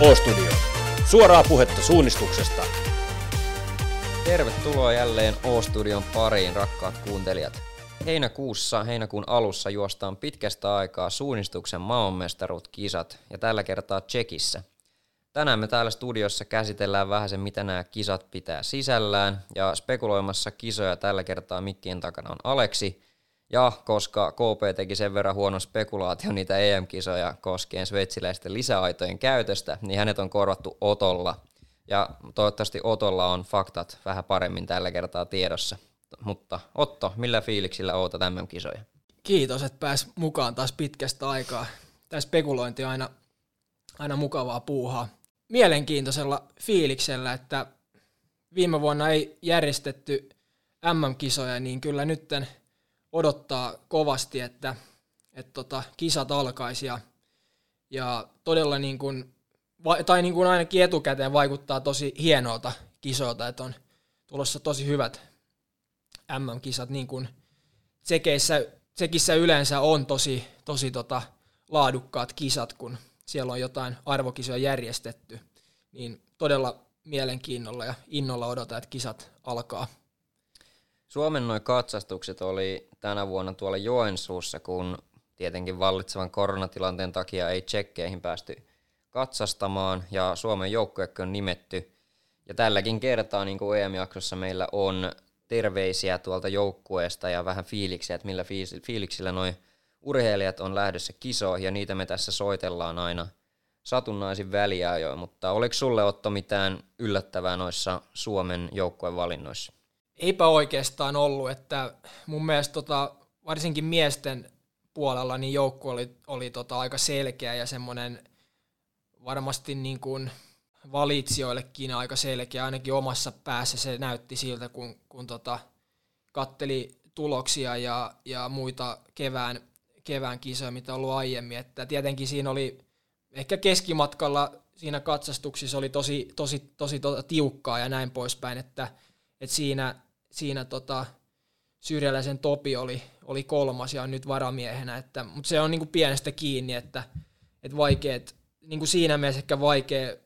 O-Studio. Suoraa puhetta suunnistuksesta. Tervetuloa jälleen O-Studion pariin, rakkaat kuuntelijat. Heinäkuussa, heinäkuun alussa juostaan pitkästä aikaa suunnistuksen maailmanmestaruutkisat ja tällä kertaa Tsekissä. Tänään me täällä studiossa käsitellään vähän sen, mitä nämä kisat pitää sisällään ja spekuloimassa kisoja tällä kertaa mikkien takana on Aleksi – ja koska KP teki sen verran huono spekulaatio niitä EM-kisoja koskien sveitsiläisten lisäaitojen käytöstä, niin hänet on korvattu Otolla. Ja toivottavasti Otolla on faktat vähän paremmin tällä kertaa tiedossa. Mutta Otto, millä fiiliksillä ootat MM-kisoja? Kiitos, että pääs mukaan taas pitkästä aikaa. Tämä spekulointi on aina, aina mukavaa puuhaa. Mielenkiintoisella fiiliksellä, että viime vuonna ei järjestetty MM-kisoja, niin kyllä nytten – odottaa kovasti, että, että tota, kisat alkaisi ja, ja todella niin kuin, tai niin kuin ainakin etukäteen vaikuttaa tosi hienolta kisoilta, että on tulossa tosi hyvät MM-kisat, niin kuin Tsekeissä, Tsekissä yleensä on tosi, tosi tota, laadukkaat kisat, kun siellä on jotain arvokisoja järjestetty, niin todella mielenkiinnolla ja innolla odotan, että kisat alkaa. Suomen noin katsastukset oli tänä vuonna tuolla Joensuussa, kun tietenkin vallitsevan koronatilanteen takia ei tsekkeihin päästy katsastamaan, ja Suomen joukkuekin on nimetty. Ja tälläkin kertaa, niin kuin EM-jaksossa, meillä on terveisiä tuolta joukkueesta ja vähän fiiliksiä, että millä fiiliksillä noin urheilijat on lähdössä kisoihin, ja niitä me tässä soitellaan aina satunnaisin väliajoin. Mutta oliko sulle Otto mitään yllättävää noissa Suomen joukkueen valinnoissa? Eipä oikeastaan ollut, että mun mielestä tota, varsinkin miesten puolella niin joukko oli, oli tota aika selkeä ja semmoinen varmasti niin kuin valitsijoillekin aika selkeä, ainakin omassa päässä se näytti siltä, kun, kun tota, katteli tuloksia ja, ja muita kevään, kevään kisoja, mitä on ollut aiemmin. Että tietenkin siinä oli ehkä keskimatkalla siinä katsastuksissa oli tosi, tosi, tosi, tosi tota tiukkaa ja näin poispäin, että, että siinä siinä tota, syrjäläisen Topi oli, oli kolmas ja on nyt varamiehenä, että, mutta se on niin kuin pienestä kiinni, että, että vaikeet, niin kuin siinä mielessä ehkä vaikea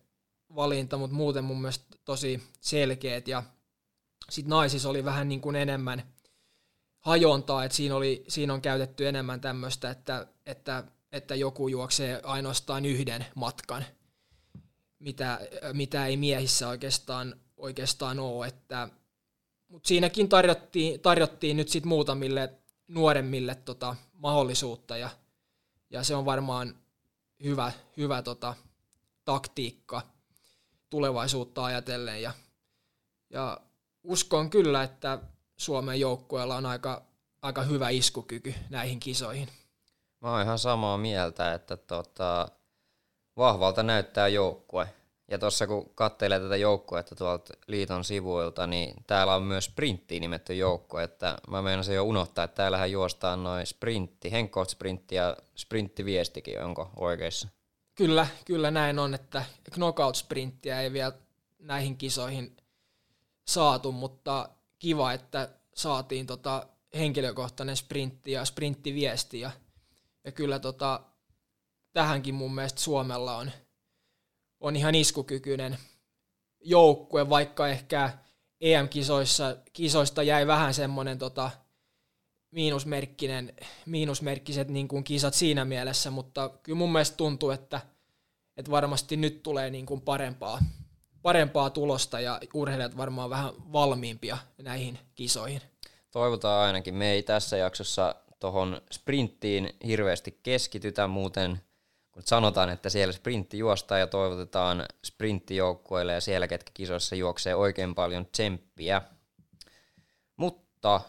valinta, mutta muuten mun mielestä tosi selkeät ja sitten naisissa oli vähän niin kuin enemmän hajontaa, että siinä, oli, siinä on käytetty enemmän tämmöistä, että, että, että joku juoksee ainoastaan yhden matkan, mitä, mitä ei miehissä oikeastaan, oikeastaan ole, että mutta siinäkin tarjottiin, tarjottiin nyt sit muutamille nuoremmille tota, mahdollisuutta ja, ja se on varmaan hyvä, hyvä tota, taktiikka tulevaisuutta ajatellen ja, ja uskon kyllä, että Suomen joukkueella on aika, aika hyvä iskukyky näihin kisoihin. Mä oon ihan samaa mieltä, että tota, vahvalta näyttää joukkue. Ja tuossa kun katselee tätä joukkuetta tuolta liiton sivuilta, niin täällä on myös sprinttiin nimetty joukkue, että mä meinasin jo unohtaa, että täällähän juostaan noin sprintti, henkkoht sprintti ja sprinttiviestikin, onko oikeassa? Kyllä, kyllä näin on, että knockout-sprinttiä ei vielä näihin kisoihin saatu, mutta kiva, että saatiin tota henkilökohtainen sprintti ja sprinttiviesti ja, ja kyllä tota, tähänkin mun mielestä Suomella on – on ihan iskukykyinen joukkue, vaikka ehkä EM-kisoissa kisoista jäi vähän semmoinen tota, miinusmerkkinen, miinusmerkkiset niin kuin kisat siinä mielessä, mutta kyllä mun mielestä tuntuu, että, että varmasti nyt tulee niin kuin parempaa, parempaa tulosta ja urheilijat varmaan vähän valmiimpia näihin kisoihin. Toivotaan ainakin. Me ei tässä jaksossa tuohon sprinttiin hirveästi keskitytä, muuten – kun sanotaan, että siellä sprintti juostaa ja toivotetaan sprinttijoukkueille ja siellä, ketkä kisoissa juoksee oikein paljon tsemppiä. Mutta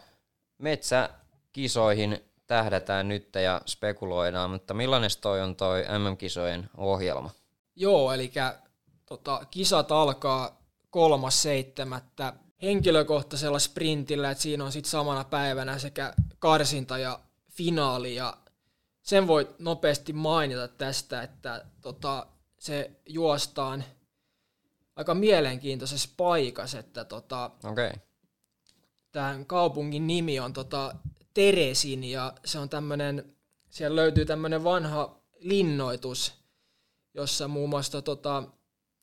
metsäkisoihin tähdätään nyt ja spekuloidaan, mutta millainen toi on toi MM-kisojen ohjelma? Joo, eli tota, kisat alkaa kolmas seitsemättä henkilökohtaisella sprintillä, että siinä on sitten samana päivänä sekä karsinta ja finaali, ja sen voi nopeasti mainita tästä, että tota, se juostaan aika mielenkiintoisessa paikassa, että tota, okay. tämän kaupungin nimi on tota Teresin ja se on tämmöinen, siellä löytyy tämmöinen vanha linnoitus jossa muun muassa tota,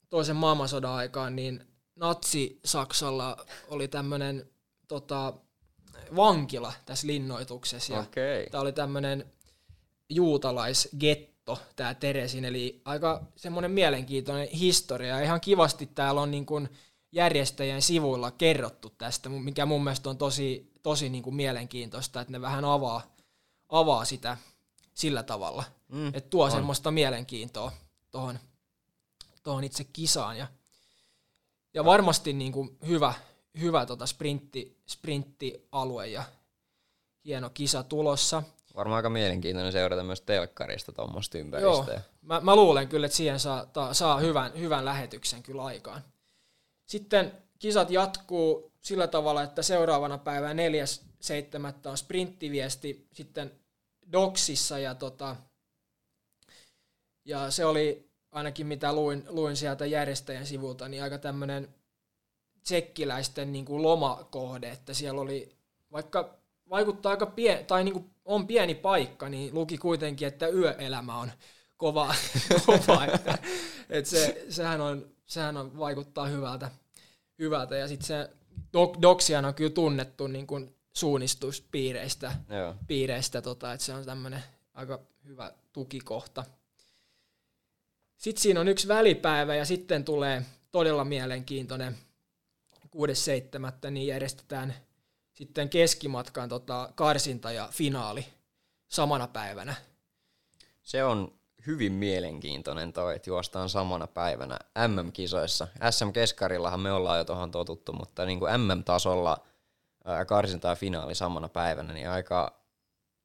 toisen maailmansodan aikaan niin Natsi-Saksalla oli tämmöinen tota, vankila tässä linnoituksessa. Ja Okei. Tämä oli tämmöinen juutalaisgetto, tämä Teresin, eli aika semmoinen mielenkiintoinen historia. Ihan kivasti täällä on niin kuin järjestäjien sivuilla kerrottu tästä, mikä mun mielestä on tosi, tosi niin kuin mielenkiintoista, että ne vähän avaa, avaa sitä sillä tavalla, Mm, että tuo on. semmoista mielenkiintoa tuohon tohon itse kisaan. Ja, ja varmasti niin kuin hyvä, hyvä tota sprintti, sprinttialue ja hieno kisa tulossa. Varmaan aika mielenkiintoinen seurata myös telkkarista tuommoista Joo, ympäristöä. mä, mä luulen kyllä, että siihen saa, ta, saa hyvän, hyvän lähetyksen kyllä aikaan. Sitten kisat jatkuu sillä tavalla, että seuraavana päivänä 4.7. on sprinttiviesti sitten Doksissa ja, tota, ja se oli ainakin mitä luin, luin sieltä järjestäjän sivulta, niin aika tämmöinen tsekkiläisten niin kuin lomakohde, että siellä oli, vaikka vaikuttaa aika pien, tai niin kuin on pieni paikka, niin luki kuitenkin, että yöelämä on kova, kova että, että se, sehän, on, sehän on, vaikuttaa hyvältä, hyvältä. ja sitten se Dok- Doksian on kyllä tunnettu niin kuin suunnistuspiireistä, Joo. piireistä, tota, että se on tämmöinen aika hyvä tukikohta. Sitten siinä on yksi välipäivä ja sitten tulee todella mielenkiintoinen 6.7. niin järjestetään sitten keskimatkan tota, karsinta ja finaali samana päivänä. Se on hyvin mielenkiintoinen toi, että juostaan samana päivänä MM-kisoissa. SM-keskarillahan me ollaan jo tuohon totuttu, mutta niin kuin MM-tasolla ää, karsinta ja finaali samana päivänä, niin aika,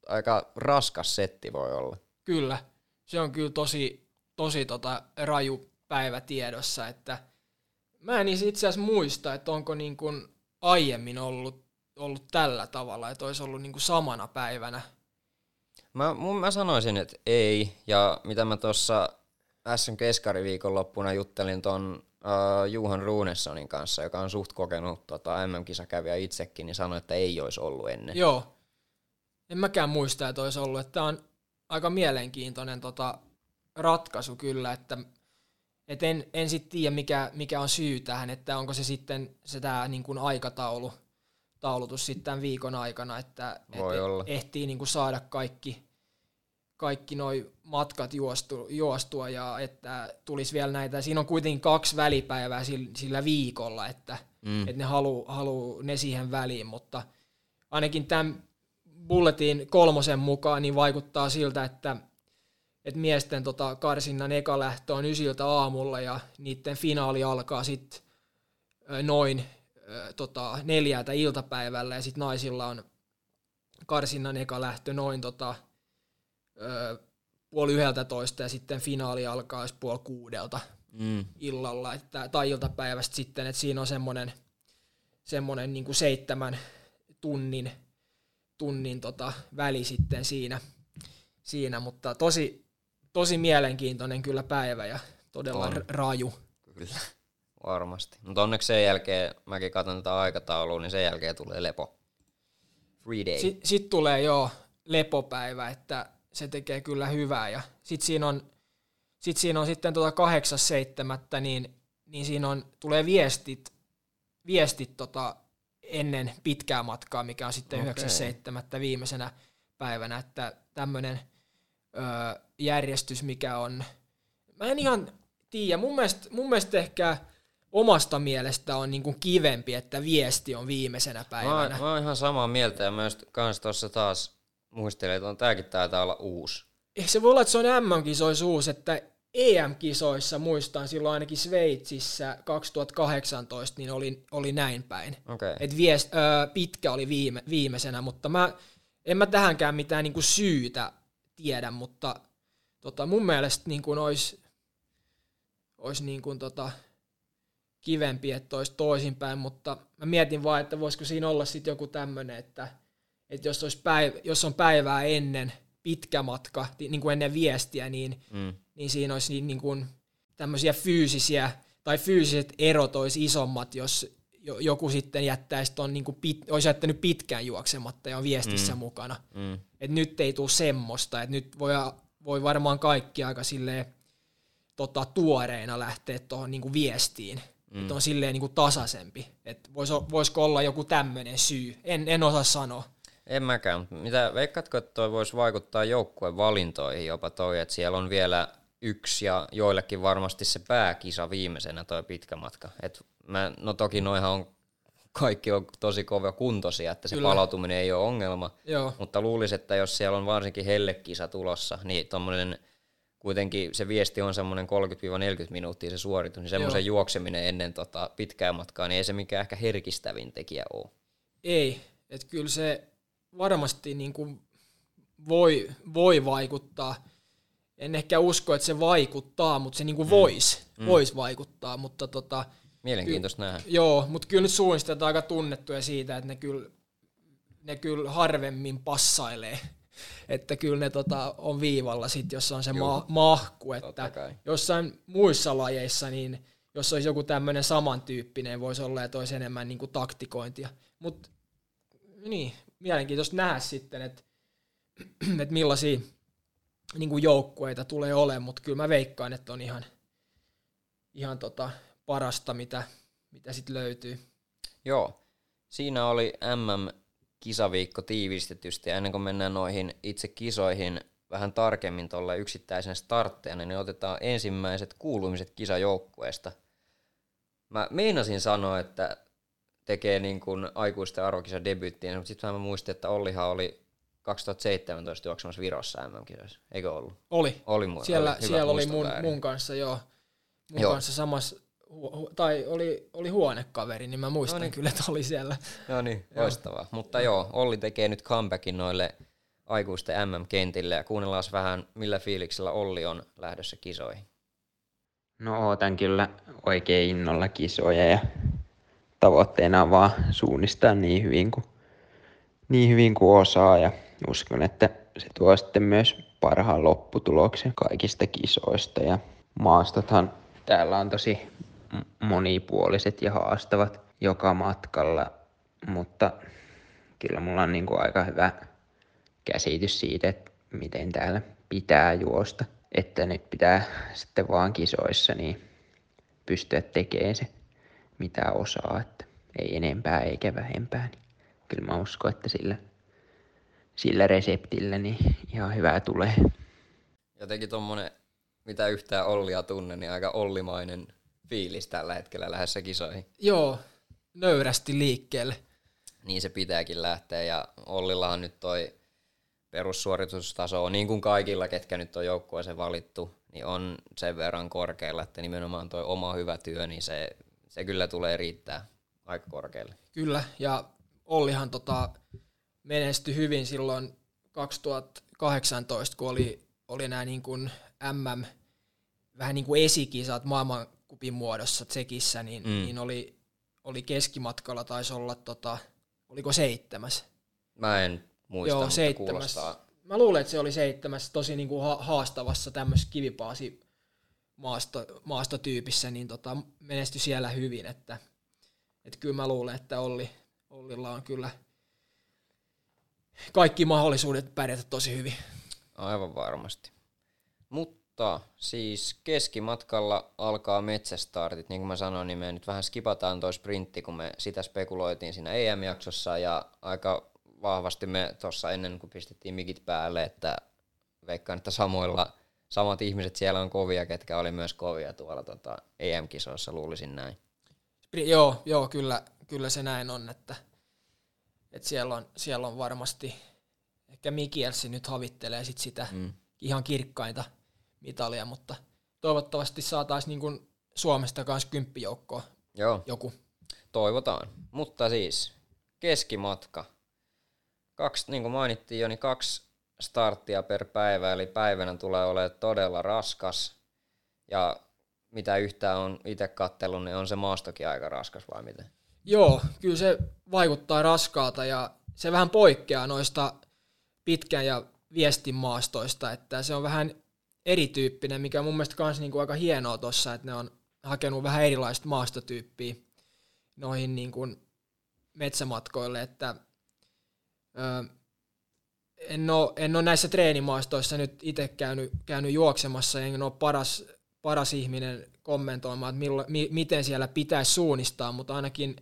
aika raskas setti voi olla. Kyllä, se on kyllä tosi, tosi tota raju päivä tiedossa, että mä en itse asiassa muista, että onko niin kuin aiemmin ollut, ollut tällä tavalla, että olisi ollut niin kuin samana päivänä. Mä, mun, mä sanoisin, että ei, ja mitä mä tuossa Keskari loppuna juttelin ton uh, Juhan Ruunessonin kanssa, joka on suht kokenut tota, MM-kisakävijä itsekin, niin sanoi, että ei olisi ollut ennen. Joo, en mäkään muista, että olisi ollut, että tämä on aika mielenkiintoinen tota, ratkaisu kyllä, että et en, en sitten tiedä, mikä, mikä on syy tähän, että onko se sitten se tämä niin aikataulu, taulutus sitten tämän viikon aikana, että Voi et olla. ehtii niin kuin saada kaikki, kaikki noi matkat juostu, juostua ja että tulisi vielä näitä, siinä on kuitenkin kaksi välipäivää sillä, sillä viikolla, että Mm. että ne haluu, haluu ne siihen väliin, mutta ainakin tämän Bulletin kolmosen mukaan niin vaikuttaa siltä, että, että miesten tota karsinnan eka lähtö on ysiltä aamulla ja niiden finaali alkaa sitten noin ö, tota, neljältä iltapäivällä ja sitten naisilla on karsinnan eka lähtö noin tota, ö, puoli yhdeltä toista ja sitten finaali alkaa jos puoli kuudelta Mm. illalla että, tai iltapäivästä sitten, että siinä on semmoinen, semmoinen niin kuin seitsemän tunnin, tunnin tota väli sitten siinä, siinä, mutta tosi, tosi mielenkiintoinen kyllä päivä ja todella On. raju. Kyllä, varmasti. Mutta onneksi sen jälkeen, mäkin katson tätä aikataulua, niin sen jälkeen tulee lepo. Free day. Sitten sit tulee jo lepopäivä, että se tekee kyllä hyvää ja sitten siinä on, sit siinä on sitten tuota 8.7. niin, niin siinä on, tulee viestit, viestit tota ennen pitkää matkaa, mikä on sitten Okei. 9.7. viimeisenä päivänä, että tämmöinen järjestys, mikä on, mä en ihan tiedä, mun mielestä, mun mielestä ehkä omasta mielestä on niinku kivempi, että viesti on viimeisenä Mä, päivänä. oon- mä oon ihan samaa mieltä ja myös kans tuossa taas muistelin, että on, tääkin taitaa olla uusi. Ehkä se voi olla, että se on MM-kisoissa uusi, että EM-kisoissa muistan silloin ainakin Sveitsissä 2018, niin oli, oli näin päin. Okay. Et vies, ö, pitkä oli viime, viimeisenä, mutta mä, en mä tähänkään mitään niinku syytä tiedä, mutta tota, mun mielestä niin kuin olisi, olisi niin kuin tota, kivempi, että olisi toisinpäin, mutta mä mietin vaan, että voisiko siinä olla sitten joku tämmöinen, että, että jos, olisi päivä, jos on päivää ennen pitkä matka, niin kuin ennen viestiä, niin, Mm. niin siinä olisi niin, niin kuin tämmöisiä fyysisiä, tai fyysiset erot olisi isommat, jos jo- joku sitten jättäisi ton, niin kuin pit, olisi jättänyt pitkään juoksematta ja on viestissä mm. mukana. Mm. Et nyt ei tule semmoista, että nyt voi, voi varmaan kaikki aika silleen tota, tuoreina lähteä tuohon niin viestiin. Mm. Että on silleen niin kuin tasaisempi. Että vois, voisiko olla joku tämmöinen syy? En, en osaa sanoa. En mäkään, mitä, veikkaatko, että toi voisi vaikuttaa joukkueen valintoihin jopa toi, että siellä on vielä yksi ja joillekin varmasti se pääkisa viimeisenä toi pitkä matka. Et mä, no toki noihan on kaikki on tosi kova kuntoisia, että se Kyllä. palautuminen ei ole ongelma, Joo. mutta luulisin, että jos siellä on varsinkin hellekisa tulossa, niin tuommoinen kuitenkin se viesti on semmoinen 30-40 minuuttia se suoritus, niin semmoisen juokseminen ennen tota pitkää matkaa, niin ei se mikään ehkä herkistävin tekijä ole. Ei, että kyllä se varmasti niin kuin voi, voi vaikuttaa. En ehkä usko, että se vaikuttaa, mutta se niin kuin mm. voisi mm. vois vaikuttaa. Mutta tota, Mielenkiintoista ky- nähdä. Joo, mutta kyllä nyt suunnistajat aika tunnettuja siitä, että ne kyllä, ne kyllä harvemmin passailee. Että kyllä ne tota, on viivalla sit, jos on se ma- mahku. Että jossain muissa lajeissa, niin jos olisi joku tämmöinen samantyyppinen, voisi olla, että olisi enemmän niin kuin taktikointia. Mutta niin, mielenkiintoista nähdä sitten, että, että millaisia niin kuin joukkueita tulee olemaan, mutta kyllä mä veikkaan, että on ihan, ihan tota parasta, mitä, mitä sitten löytyy. Joo, siinä oli MM-kisaviikko tiivistetysti, ja ennen kuin mennään noihin itse kisoihin vähän tarkemmin tuolle yksittäisen startteena, niin otetaan ensimmäiset kuulumiset kisajoukkueesta. Mä meinasin sanoa, että tekee niin kuin aikuisten arvokisa mutta sitten mä muistin, että Ollihan oli 2017 juoksemassa Virossa MM-kisoissa, eikö ollut? Oli. Oli mun, siellä oli, siellä oli mun, mun, kanssa, joo. Mun joo. kanssa samassa, tai oli, oli huonekaveri, niin mä muistan no niin. kyllä, että oli siellä. No niin, loistavaa. Mutta joo, Olli tekee nyt comebackin noille aikuisten MM-kentille ja kuunnellaan vähän, millä fiiliksellä Olli on lähdössä kisoihin. No ootan kyllä oikein innolla kisoja ja tavoitteena on vaan suunnistaa niin hyvin kuin, niin hyvin kuin osaa ja uskon, että se tuo sitten myös parhaan lopputuloksen kaikista kisoista ja maastothan täällä on tosi monipuoliset ja haastavat joka matkalla, mutta kyllä mulla on niin kuin aika hyvä käsitys siitä, että miten täällä pitää juosta. Että nyt pitää sitten vaan kisoissa niin pystyä tekemään se mitä osaa, että ei enempää eikä vähempää. Niin kyllä mä uskon, että sillä, sillä reseptillä niin ihan hyvää tulee. Jotenkin tuommoinen, mitä yhtään Ollia tunne, niin aika ollimainen fiilis tällä hetkellä lähdössä kisoihin. Joo, nöyrästi liikkeelle. Niin se pitääkin lähteä ja Ollillahan nyt toi perussuoritustaso on niin kuin kaikilla, ketkä nyt on joukkueeseen valittu, niin on sen verran korkealla, että nimenomaan toi oma hyvä työ, niin se se kyllä tulee riittää aika korkealle. Kyllä, ja Ollihan tota, menestyi hyvin silloin 2018, kun oli, oli nämä niin kuin MM, vähän niin kuin esikisat maailmankupin muodossa Tsekissä, niin, mm. niin oli, oli keskimatkalla, taisi olla, tota, oliko seitsemäs? Mä en muista, Joo, seitsemäs. Kuulostaa. Mä luulen, että se oli seitsemäs tosi niin kuin haastavassa tämmöisessä kivipaasi maasto, maastotyypissä, niin tota, menestyi siellä hyvin, että, että kyllä mä luulen, että Olli, Ollilla on kyllä kaikki mahdollisuudet pärjätä tosi hyvin. Aivan varmasti. Mutta siis keskimatkalla alkaa metsästartit, niin kuin mä sanoin, niin me nyt vähän skipataan toi sprintti, kun me sitä spekuloitiin siinä EM-jaksossa ja aika vahvasti me tuossa ennen kuin pistettiin mikit päälle, että veikkaan, että samoilla – samat ihmiset siellä on kovia, ketkä oli myös kovia tuolla tota, EM-kisoissa, luulisin näin. Joo, joo kyllä, kyllä se näin on, että, että siellä, on, siellä on varmasti, ehkä Mikielsi nyt havittelee sit sitä mm. ihan kirkkainta mitalia, mutta toivottavasti saataisiin niin Suomesta kanssa kymppijoukkoa Joo. joku. Toivotaan. Mutta siis keskimatka. Kaksi, niin kuin mainittiin jo, niin kaksi starttia per päivä, eli päivänä tulee olemaan todella raskas. Ja mitä yhtään on itse kattellut, niin on se maastokin aika raskas vai miten? Joo, kyllä se vaikuttaa raskaalta ja se vähän poikkeaa noista pitkän ja viestin maastoista, että se on vähän erityyppinen, mikä on mun mielestä myös niinku aika hienoa tuossa, että ne on hakenut vähän erilaista maastotyyppiä noihin niinku metsämatkoille, että ö, en ole, en ole näissä treenimaastoissa nyt itse käynyt, käynyt juoksemassa, en ole paras paras ihminen kommentoimaan, että millo, mi, miten siellä pitäisi suunnistaa, mutta ainakin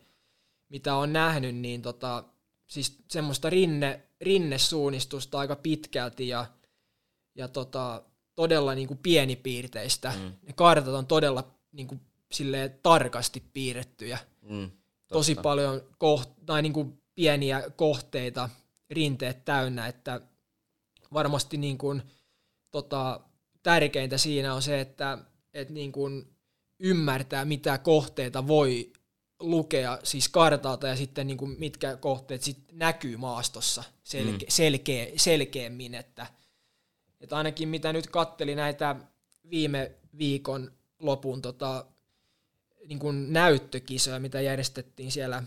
mitä on nähnyt, niin tota, siis semmoista rinne, rinnesuunnistusta aika pitkälti ja, ja tota, todella niin kuin pienipiirteistä. Mm. Ne kartat on todella niin kuin, silleen, tarkasti piirrettyjä. Mm, Tosi paljon koht, tai niin kuin, pieniä kohteita, rinteet täynnä, että varmasti niin kuin, tota, tärkeintä siinä on se, että et niin kuin ymmärtää, mitä kohteita voi lukea siis kartalta ja sitten niin kuin mitkä kohteet sit näkyy maastossa selke- mm. selkeä, selkeämmin, että, että ainakin mitä nyt katteli näitä viime viikon lopun tota, niin kuin näyttökisoja, mitä järjestettiin siellä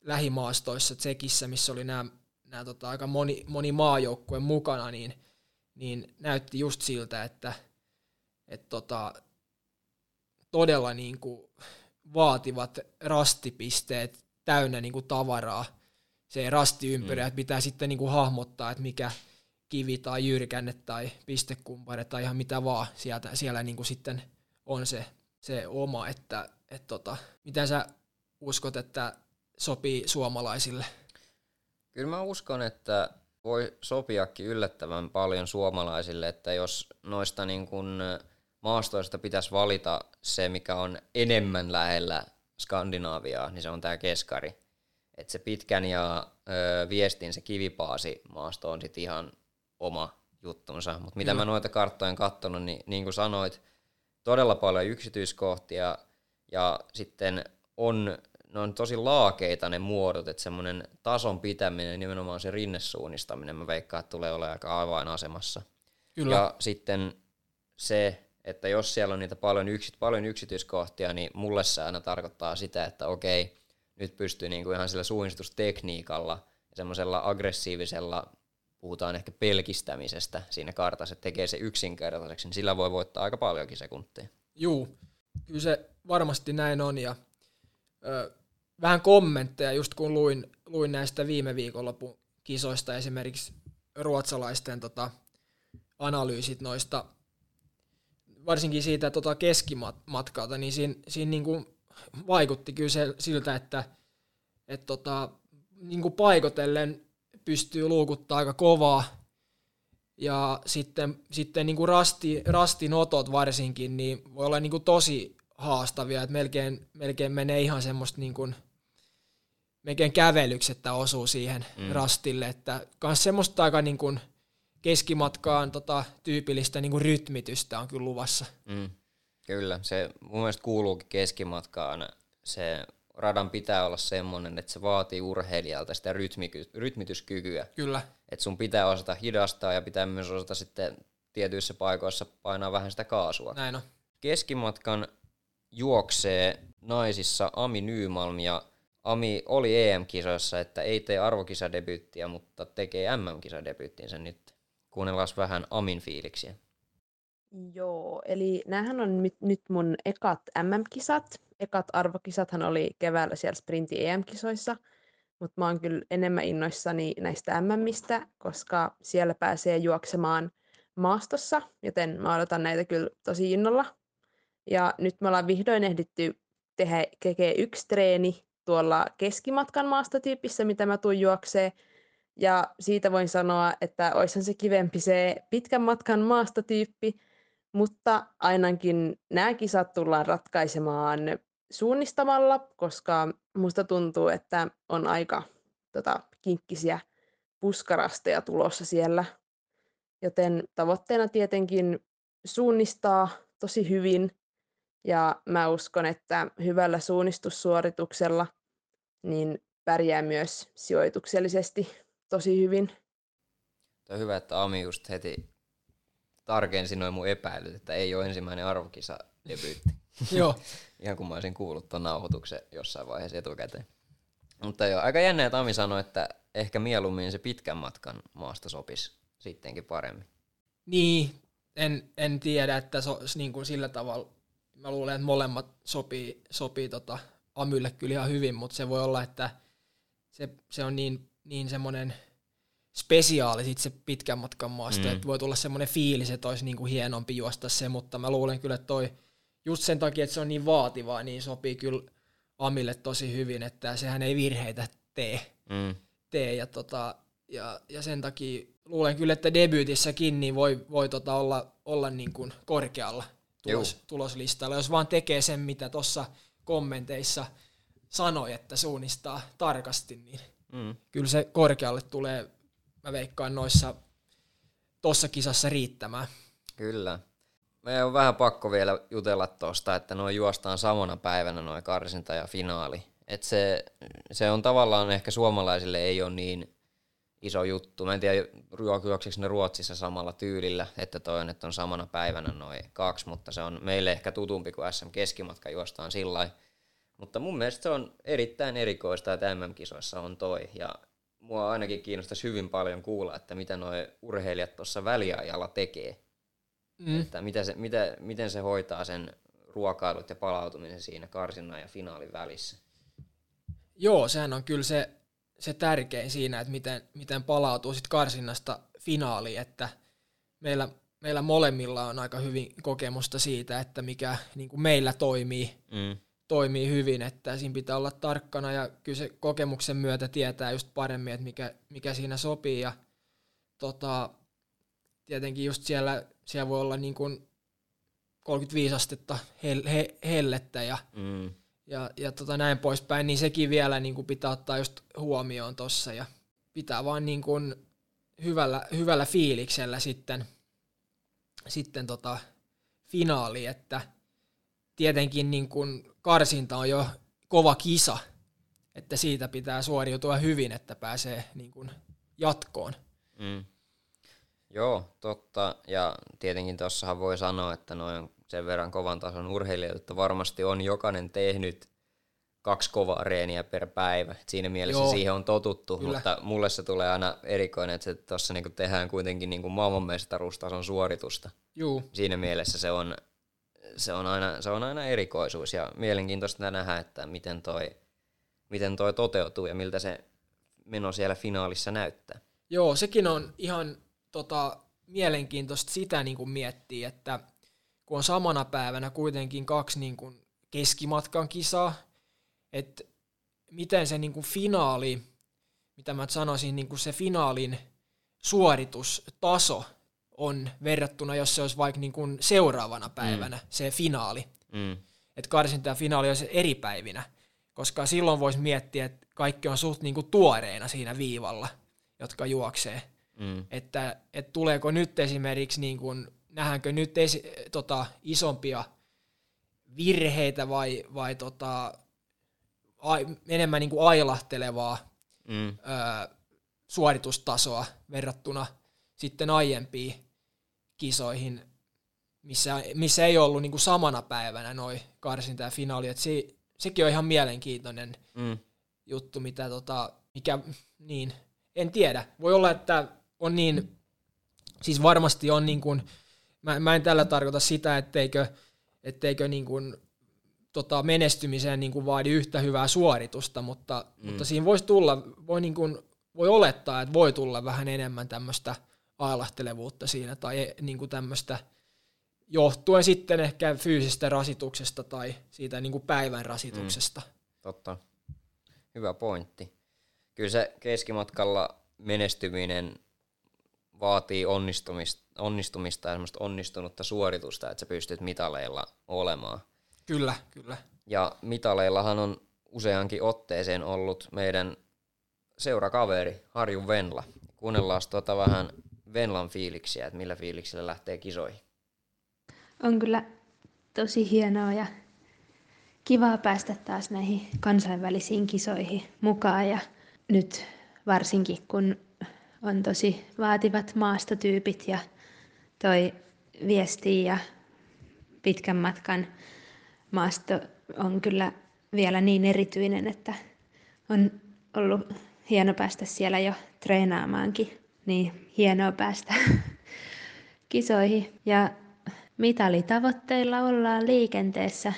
lähimaastoissa Tsekissä, missä oli nämä, nämä tota, aika moni, moni maajoukkue mukana, niin, niin näytti just siltä, että, että tota, todella niin kuin vaativat rastipisteet täynnä niin kuin tavaraa. Se rastiympyrä, mm. että pitää sitten niin kuin hahmottaa, että mikä kivi tai jyrkänne tai pistekumpare tai ihan mitä vaan sieltä, siellä niin kuin sitten on se, se oma, että et tota, miten sä uskot, että sopii suomalaisille? Kyllä mä uskon, että voi sopiakin yllättävän paljon suomalaisille, että jos noista niin kun maastoista pitäisi valita se, mikä on enemmän lähellä Skandinaaviaa, niin se on tämä keskari. Että se pitkän ja ö, viestin se kivipaasi maasto on sitten ihan oma juttunsa. Mutta mitä Kyllä. mä noita karttoja katsonut, niin niin kuin sanoit, todella paljon yksityiskohtia ja sitten on, ne on tosi laakeita ne muodot, että semmoinen tason pitäminen, nimenomaan se rinnesuunnistaminen, mä veikkaan, että tulee olemaan aika avainasemassa. Kyllä. Ja sitten se, että jos siellä on niitä paljon, yksi, paljon yksityiskohtia, niin mulle se aina tarkoittaa sitä, että okei, nyt pystyy niinku ihan sillä suunnistustekniikalla ja semmoisella aggressiivisella, puhutaan ehkä pelkistämisestä siinä kartassa, että tekee se yksinkertaiseksi, niin sillä voi voittaa aika paljonkin sekuntia. Juu, kyllä se varmasti näin on ja ö, vähän kommentteja, just kun luin, luin näistä viime viikonlopun kisoista esimerkiksi ruotsalaisten tota, analyysit noista varsinkin siitä tota keskimatkalta, niin siinä, siinä niin kuin vaikutti kyllä se, siltä, että et tota, niin kuin paikotellen pystyy luukuttaa aika kovaa. Ja sitten, sitten niin kuin rasti, rastinotot varsinkin, niin voi olla niin kuin tosi haastavia, että melkein, melkein menee ihan semmoista niin kuin, melkein kävelyksettä osuu siihen mm. rastille, että myös semmoista aika niin kuin, keskimatkaan tota, tyypillistä niin kuin rytmitystä on kyllä luvassa. Mm. Kyllä, se mun mielestä kuuluukin keskimatkaan. Se radan pitää olla semmoinen, että se vaatii urheilijalta sitä rytmiky- rytmityskykyä. Kyllä. Että sun pitää osata hidastaa ja pitää myös osata sitten tietyissä paikoissa painaa vähän sitä kaasua. Näin on. Keskimatkan juoksee naisissa Ami Nymalm ja Ami oli EM-kisoissa, että ei tee arvokisadebyyttiä, mutta tekee MM-kisadebyyttinsä nyt. Kuunnellaan vähän Amin fiiliksiä. Joo, eli näähän on nyt, nyt mun ekat MM-kisat. Ekat arvokisathan oli keväällä siellä Sprinti EM-kisoissa, mutta mä oon kyllä enemmän innoissani näistä MMistä, koska siellä pääsee juoksemaan maastossa, joten mä odotan näitä kyllä tosi innolla. Ja nyt me ollaan vihdoin ehditty tehdä, tekee yksi treeni tuolla keskimatkan maastotyypissä, mitä mä tuun juokseen, ja siitä voin sanoa, että olisihan se kivempi se pitkän matkan maastotyyppi, mutta ainakin nämä kisat tullaan ratkaisemaan suunnistamalla, koska musta tuntuu, että on aika tota, kinkkisiä puskarasteja tulossa siellä. Joten tavoitteena tietenkin suunnistaa tosi hyvin ja mä uskon, että hyvällä suunnistussuorituksella niin pärjää myös sijoituksellisesti tosi hyvin. Tuo on hyvä, että Ami just heti tarkensi noin mun epäilyt, että ei ole ensimmäinen arvokisa debyytti. Joo. Ihan kun mä olisin kuullut tuon nauhoituksen jossain vaiheessa etukäteen. Mutta joo, aika jännä, että Ami sanoi, että ehkä mieluummin se pitkän matkan maasta sopisi sittenkin paremmin. Niin, en, en tiedä, että so, niin kuin sillä tavalla, mä luulen, että molemmat sopii, sopii tota Amylle kyllä ihan hyvin, mutta se voi olla, että se, se on niin niin semmoinen spesiaali sit se pitkän matkan maasto, Mm. että voi tulla semmoinen fiilis, että olisi niinku hienompi juosta se, mutta mä luulen kyllä, että toi just sen takia, että se on niin vaativaa, niin sopii kyllä Amille tosi hyvin, että sehän ei virheitä tee, Mm. tee ja, tota, ja, ja sen takia luulen kyllä, että debyytissäkin niin voi, voi tota olla, olla niin kuin korkealla tulos, tuloslistalla, jos vaan tekee sen, mitä tuossa kommenteissa sanoi, että suunnistaa tarkasti, niin Mm. kyllä se korkealle tulee, mä veikkaan noissa tuossa kisassa riittämään. Kyllä. Meidän on vähän pakko vielä jutella tuosta, että noin juostaan samana päivänä noin karsinta ja finaali. Et se, se on tavallaan ehkä suomalaisille ei ole niin iso juttu. Mä en tiedä, juokseeko ne Ruotsissa samalla tyylillä, että toi on, että on samana päivänä noin kaksi, mutta se on meille ehkä tutumpi kuin SM Keskimatka juostaan sillä. Mutta mun mielestä se on erittäin erikoista, että MM-kisoissa on toi. Ja mua ainakin kiinnostaisi hyvin paljon kuulla, että mitä nuo urheilijat tuossa väliajalla tekee. Mm. Että mitä se, mitä, miten se hoitaa sen ruokailut ja palautumisen siinä karsinnan ja finaalin välissä. Joo, sehän on kyllä se, se tärkein siinä, että miten, miten palautuu sit karsinnasta finaaliin, että meillä, meillä molemmilla on aika hyvin kokemusta siitä, että mikä niin kuin meillä toimii, Mm. Toimii hyvin, että siinä pitää olla tarkkana ja kyllä se kokemuksen myötä tietää just paremmin, että mikä, mikä siinä sopii ja tota, tietenkin just siellä, siellä voi olla niin kuin 35 astetta hel, he, hellettä ja Mm. ja, ja tota näin poispäin, niin sekin vielä niin kuin pitää ottaa just huomioon tossa ja pitää vaan niin kuin hyvällä, hyvällä fiiliksellä sitten, sitten tota finaali, että tietenkin niin kuin karsinta on jo kova kisa, että siitä pitää suoriutua hyvin, että pääsee niin kuin jatkoon. Mm. Joo, totta. Ja tietenkin tuossahan voi sanoa, että noin sen verran kovan tason urheilijoita, että varmasti on jokainen tehnyt kaksi kovaa reeniä per päivä. Et siinä mielessä Joo. siihen on totuttu, Kyllä. mutta mulle se tulee aina erikoinen, että tuossa niinku tehdään kuitenkin niinku maailmanmestaruustason suoritusta. Juu, Siinä mielessä se on, se on, aina, se on aina erikoisuus ja mielenkiintoista nähdä, että miten toi, miten toi toteutuu ja miltä se meno siellä finaalissa näyttää. Joo, sekin on ihan tota, mielenkiintoista sitä niin kuin miettiä, että kun on samana päivänä kuitenkin kaksi niin kuin keskimatkan kisaa, että miten se niin kuin finaali, mitä mä sanoisin, niin kuin se finaalin suoritustaso on verrattuna, jos se olisi vaikka niin kuin seuraavana päivänä mm. se finaali. Mm. Että karsinta ja finaali olisi eri päivinä, koska silloin voisi miettiä, että kaikki on suht niin kuin tuoreena siinä viivalla, jotka juoksee. Mm. Että, että tuleeko nyt esimerkiksi, niin kuin, nähdäänkö nyt esi- tota, isompia virheitä vai, vai tota, ai, enemmän niin kuin ailahtelevaa Mm. ö, suoritustasoa verrattuna sitten aiempiin kisoihin, missä, missä ei ollut niin kuin samana päivänä noi karsinta ja finaali. Et se, sekin on ihan mielenkiintoinen Mm. juttu, mitä tota, mikä, niin, en tiedä. Voi olla, että on niin, siis varmasti on niin kuin, mä, mä en tällä tarkoita sitä, etteikö, etteikö niin kuin, tota, menestymiseen niin kuin vaadi yhtä hyvää suoritusta, mutta, mm. mutta siinä voisi tulla, voi, niin kuin, voi olettaa, että voi tulla vähän enemmän tämmöistä ailahtelevuutta siinä tai niin kuin tämmöistä johtuen sitten ehkä fyysisestä rasituksesta tai siitä niin kuin päivän rasituksesta. Totta. Hyvä pointti. Kyllä se keskimatkalla menestyminen vaatii onnistumista, onnistumista ja semmoista onnistunutta suoritusta, että sä pystyt mitaleilla olemaan. Kyllä, kyllä. Ja mitaleillahan on useankin otteeseen ollut meidän seurakaveri Harju Venla. Kuunnellaan tuota vähän Venlan fiiliksiä, että millä fiiliksillä lähtee kisoihin. On kyllä tosi hienoa ja kivaa päästä taas näihin kansainvälisiin kisoihin mukaan ja nyt varsinkin kun on tosi vaativat maastotyypit ja toi viesti ja pitkän matkan maasto on kyllä vielä niin erityinen, että on ollut hieno päästä siellä jo treenaamaankin. Niin hienoa päästä kisoihin. Ja mitalitavoitteilla ollaan liikenteessä.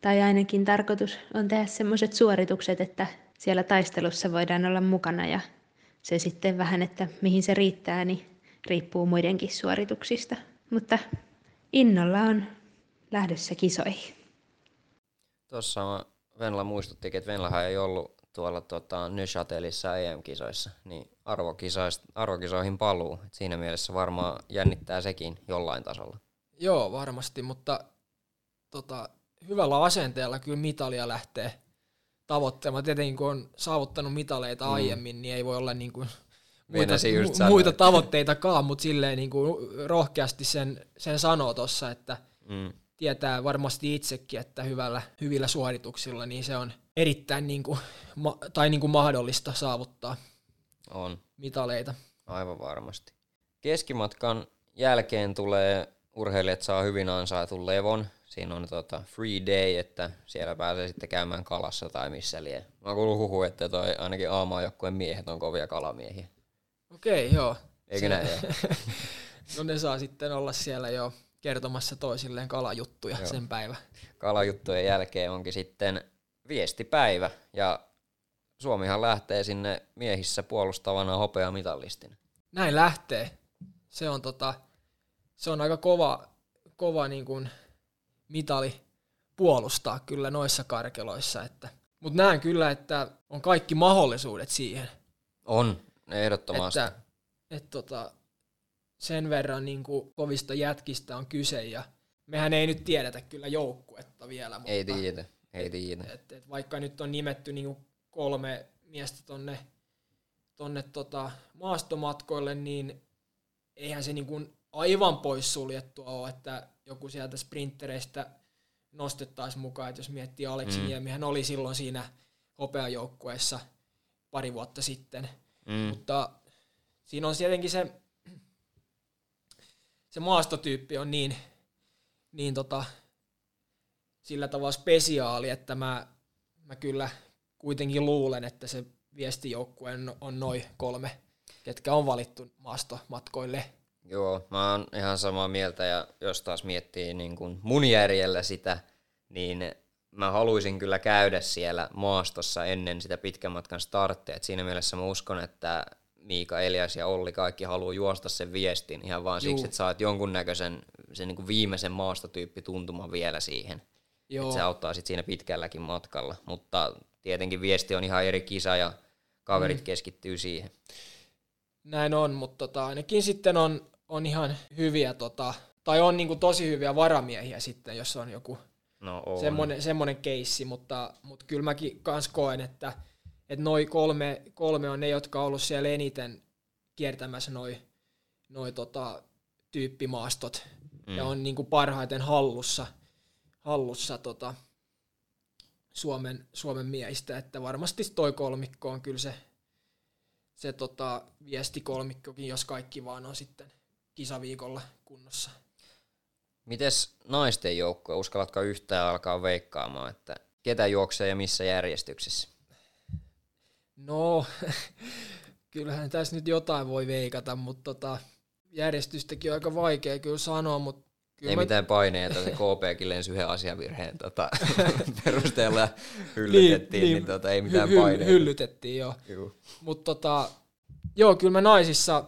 Tai ainakin tarkoitus on tehdä sellaiset suoritukset, että siellä taistelussa voidaan olla mukana ja se sitten vähän, että mihin se riittää, niin riippuu muidenkin suorituksista. Mutta innolla on lähdössä kisoihin. Tuossa Venla muistutti, että Venlahan ei ollut tuolla tota, Neuchatelissa EM-kisoissa, niin arvokisoihin paluu. Et siinä mielessä varmaan jännittää sekin jollain tasolla. Joo, varmasti, mutta tota, hyvällä asenteella kyllä mitalia lähtee tavoittelemaan. Tietenkin kun on saavuttanut mitaleita mm. aiemmin, niin ei voi olla niin kuin muita, mu- muita tavoitteitakaan, mutta silleen niin kuin rohkeasti sen, sen sanoo tuossa, että mm. tietää varmasti itsekin, että hyvällä, hyvillä suorituksilla niin se on erittäin niin kuin, ma- tai niin kuin mahdollista saavuttaa on. mitaleita. Aivan varmasti. Keskimatkan jälkeen tulee urheilijat saa hyvin ansaitun levon. Siinä on tota free day, että siellä pääsee sitten käymään kalassa tai missä lie. Mä oon kuullut huhu, että toi ainakin aamaajoukkueen miehet on kovia kalamiehiä. Okei, joo. Eikö näin? no ne saa sitten olla siellä jo kertomassa toisilleen kalajuttuja joo. sen päivä. Kalajuttujen jälkeen onkin sitten viestipäivä ja Suomihan lähtee sinne miehissä puolustavana hopeamitallistina. Näin lähtee. Se on, tota, se on aika kova, kova niin kuin mitali puolustaa kyllä noissa karkeloissa. Että, mutta näen kyllä, että on kaikki mahdollisuudet siihen. On, ehdottomasti. Että, et tota, sen verran niin kuin kovista jätkistä on kyse ja mehän ei nyt tiedetä kyllä joukkuetta vielä. Mutta ei tiedä, Et, et, et vaikka nyt on nimetty niin kuin kolme miestä tonne, tonne tota maastomatkoille, niin eihän se niin kuin aivan poissuljettua ole, että joku sieltä sprintereistä nostettaisiin mukaan, että jos miettii Aleksi mm. Niemi, hän oli silloin siinä hopeajoukkueessa pari vuotta sitten, mm. mutta siinä on tietenkin se, se maastotyyppi on niin, niin tota, sillä tavalla spesiaali, että mä, mä kyllä kuitenkin luulen, että se viestijoukkue on noin kolme, ketkä on valittu maastomatkoille. Joo, mä oon ihan samaa mieltä ja jos taas miettii niin kuin mun järjellä sitä, niin mä haluaisin kyllä käydä siellä maastossa ennen sitä pitkän matkan starttia. Et siinä mielessä mä uskon, että Miika, Elias ja Olli kaikki haluaa juosta sen viestin ihan vaan Juu. siksi, että saat jonkunnäköisen sen niin kuin viimeisen maastotyyppi tuntuman vielä siihen. Joo. Se auttaa sit siinä pitkälläkin matkalla. Mutta tietenkin viesti on ihan eri kisa ja kaverit mm. keskittyy siihen. Näin on, mutta tota, ainakin sitten on, on ihan hyviä, tota, tai on niinku tosi hyviä varamiehiä sitten, jos on joku no on. Semmoinen, semmoinen keissi, mutta, mutta kyllä mäkin kans koen, että, että noi kolme, kolme on ne, jotka on ollut siellä eniten kiertämässä noi, noi tota, tyyppimaastot mm. ja on niinku parhaiten hallussa, hallussa tota, Suomen, Suomen miehistä, että varmasti toi kolmikko on kyllä se, se tota, viestikolmikkokin, jos kaikki vaan on sitten kisaviikolla kunnossa. Mites naisten joukkue, uskallatko yhtään alkaa veikkaamaan, että ketä juoksee ja missä järjestyksessä? No, kyllähän tässä nyt jotain voi veikata, mutta tota, järjestystäkin on aika vaikea kyllä sanoa, mutta Kyllä ei mä... mitään paineita, se KPkin lensi yhden asiavirheen tota, perusteella hyllytettiin, niin, niin, niin tota, ei mitään hy- paineita. Hyllytettiin, joo. Mutta tota, joo, kyllä mä naisissa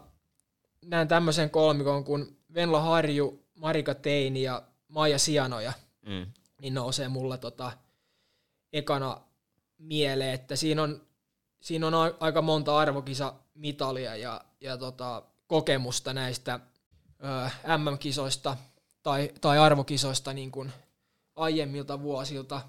näen tämmöisen kolmikon kuin Venla Harju, Marika Teini ja Maija Sianoja, mm. niin nousee mulla tota, ekana mieleen, että siinä on, siinä on aika monta arvokisa mitalia ja, ja tota, kokemusta näistä ö, MM-kisoista – tai, tai arvokisoista niin kuin aiemmilta vuosilta,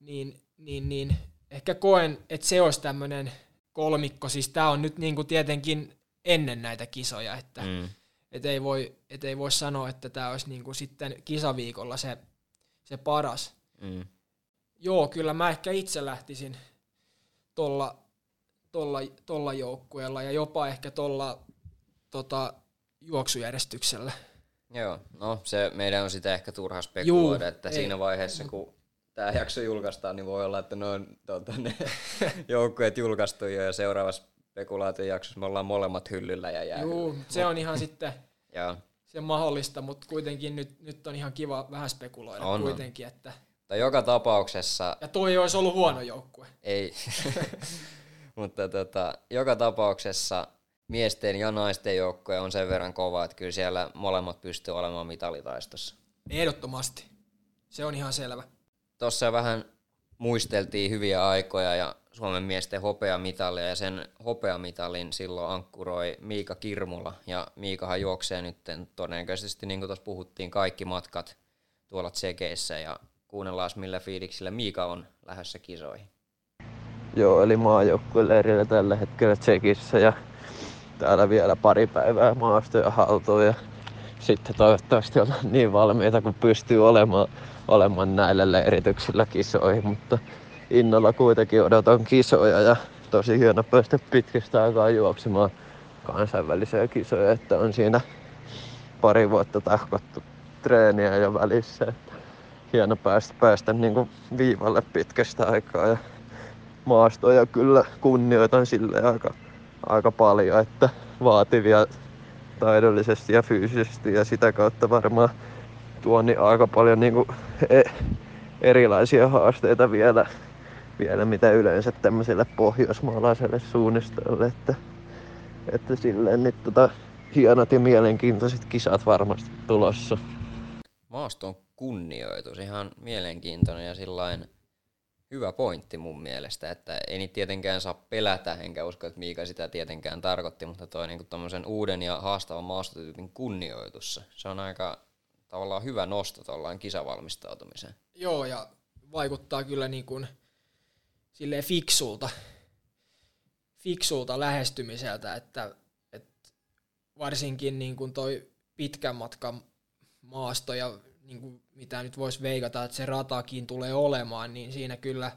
niin, niin, niin ehkä koen, että se olisi tämmöinen kolmikko. Siis tämä on nyt niin kuin tietenkin ennen näitä kisoja, että mm. et ei, voi, et ei voi sanoa, että tämä olisi niin kuin sitten kisaviikolla se, se paras. Mm. Joo, kyllä mä ehkä itse lähtisin tuolla tolla, tolla joukkueella ja jopa ehkä tuolla tota, juoksujärjestyksellä. Joo, no se meidän on sitä ehkä turha spekuloida, Juu, että ei. siinä vaiheessa kun tämä jakso julkaistaan, niin voi olla, että ne on tuota, ne joukkueet julkaistu jo ja seuraavassa spekulaatiojaksossa me ollaan molemmat hyllyllä ja jää. Joo, se on ihan sitten Joo. se mahdollista, mutta kuitenkin nyt, nyt on ihan kiva vähän spekuloida on, kuitenkin. Että... Tai joka tapauksessa... Ja toi ei olisi ollut huono joukkue. Ei. Mutta tota, joka tapauksessa miesten ja naisten joukkoja on sen verran kova, että kyllä siellä molemmat pystyy olemaan mitalitaistossa. Ehdottomasti. Se on ihan selvä. Tuossa vähän muisteltiin hyviä aikoja ja Suomen miesten hopeamitalia ja sen hopeamitalin silloin ankkuroi Miika Kirmula ja Miikahan juoksee nyt todennäköisesti niin kuin tuossa puhuttiin kaikki matkat tuolla tsekeissä ja kuunnellaan millä fiiliksillä Miika on lähdössä kisoihin. Joo, eli maajoukkueleirillä tällä hetkellä Tsekissä ja täällä vielä pari päivää maastoja haltuun ja sitten toivottavasti ollaan niin valmiita kuin pystyy olemaan, olemaan näillä leirityksillä kisoihin, mutta innolla kuitenkin odotan kisoja ja tosi hieno päästä pitkästä aikaa juoksemaan kansainvälisiä kisoja, että on siinä pari vuotta tahkottu treeniä jo välissä. Että hieno päästä, päästä niin kuin viivalle pitkästä aikaa ja maastoja kyllä kunnioitan sille aika, aika paljon, että vaativia taidollisesti ja fyysisesti ja sitä kautta varmaan tuo niin aika paljon niin kuin e- erilaisia haasteita vielä, vielä mitä yleensä tämmöiselle pohjoismaalaiselle suunnistolle, että, että silleen nyt tota, hienot ja mielenkiintoiset kisat varmasti tulossa. Maaston kunnioitus, ihan mielenkiintoinen ja sillain hyvä pointti mun mielestä, että ei niitä tietenkään saa pelätä, enkä usko, että Miika sitä tietenkään tarkoitti, mutta toi niinku uuden ja haastavan maastotyypin kunnioitus, se on aika tavallaan hyvä nosto tuollaan kisavalmistautumiseen. Joo, ja vaikuttaa kyllä niin kuin silleen fiksulta, fiksulta lähestymiseltä, että, että varsinkin niin kuin toi pitkän matkan maasto ja niin kuin mitä nyt voisi veikata, että se ratakin tulee olemaan, niin siinä kyllä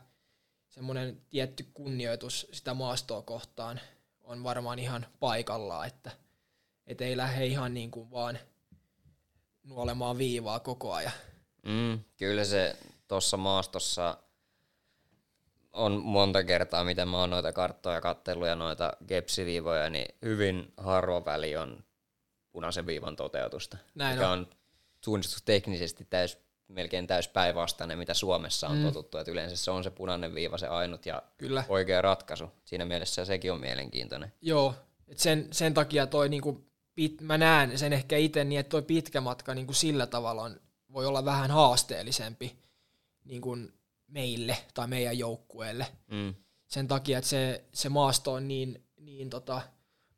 semmoinen tietty kunnioitus sitä maastoa kohtaan on varmaan ihan paikallaan, että et ei lähde ihan niin kuin vaan nuolemaan viivaa koko ajan. Mm, kyllä se tuossa maastossa on monta kertaa, miten mä oon noita karttoja kattellut ja noita gepsiviivoja, niin hyvin harva väli on punaisen viivan toteutusta. Näin mikä on. on suunnistusteknisesti täys, melkein täys päinvastainen, mitä Suomessa on mm. totuttu. Että yleensä se on se punainen viiva se ainut ja Kyllä. oikea ratkaisu. Siinä mielessä sekin on mielenkiintoinen. Joo, et sen, sen takia toi niinku, pit, mä näen sen ehkä itse niin, että toi pitkä matka niinku sillä tavalla on, voi olla vähän haasteellisempi niinku meille tai meidän joukkueelle. Mm. Sen takia, että se, se maasto on niin, niin tota,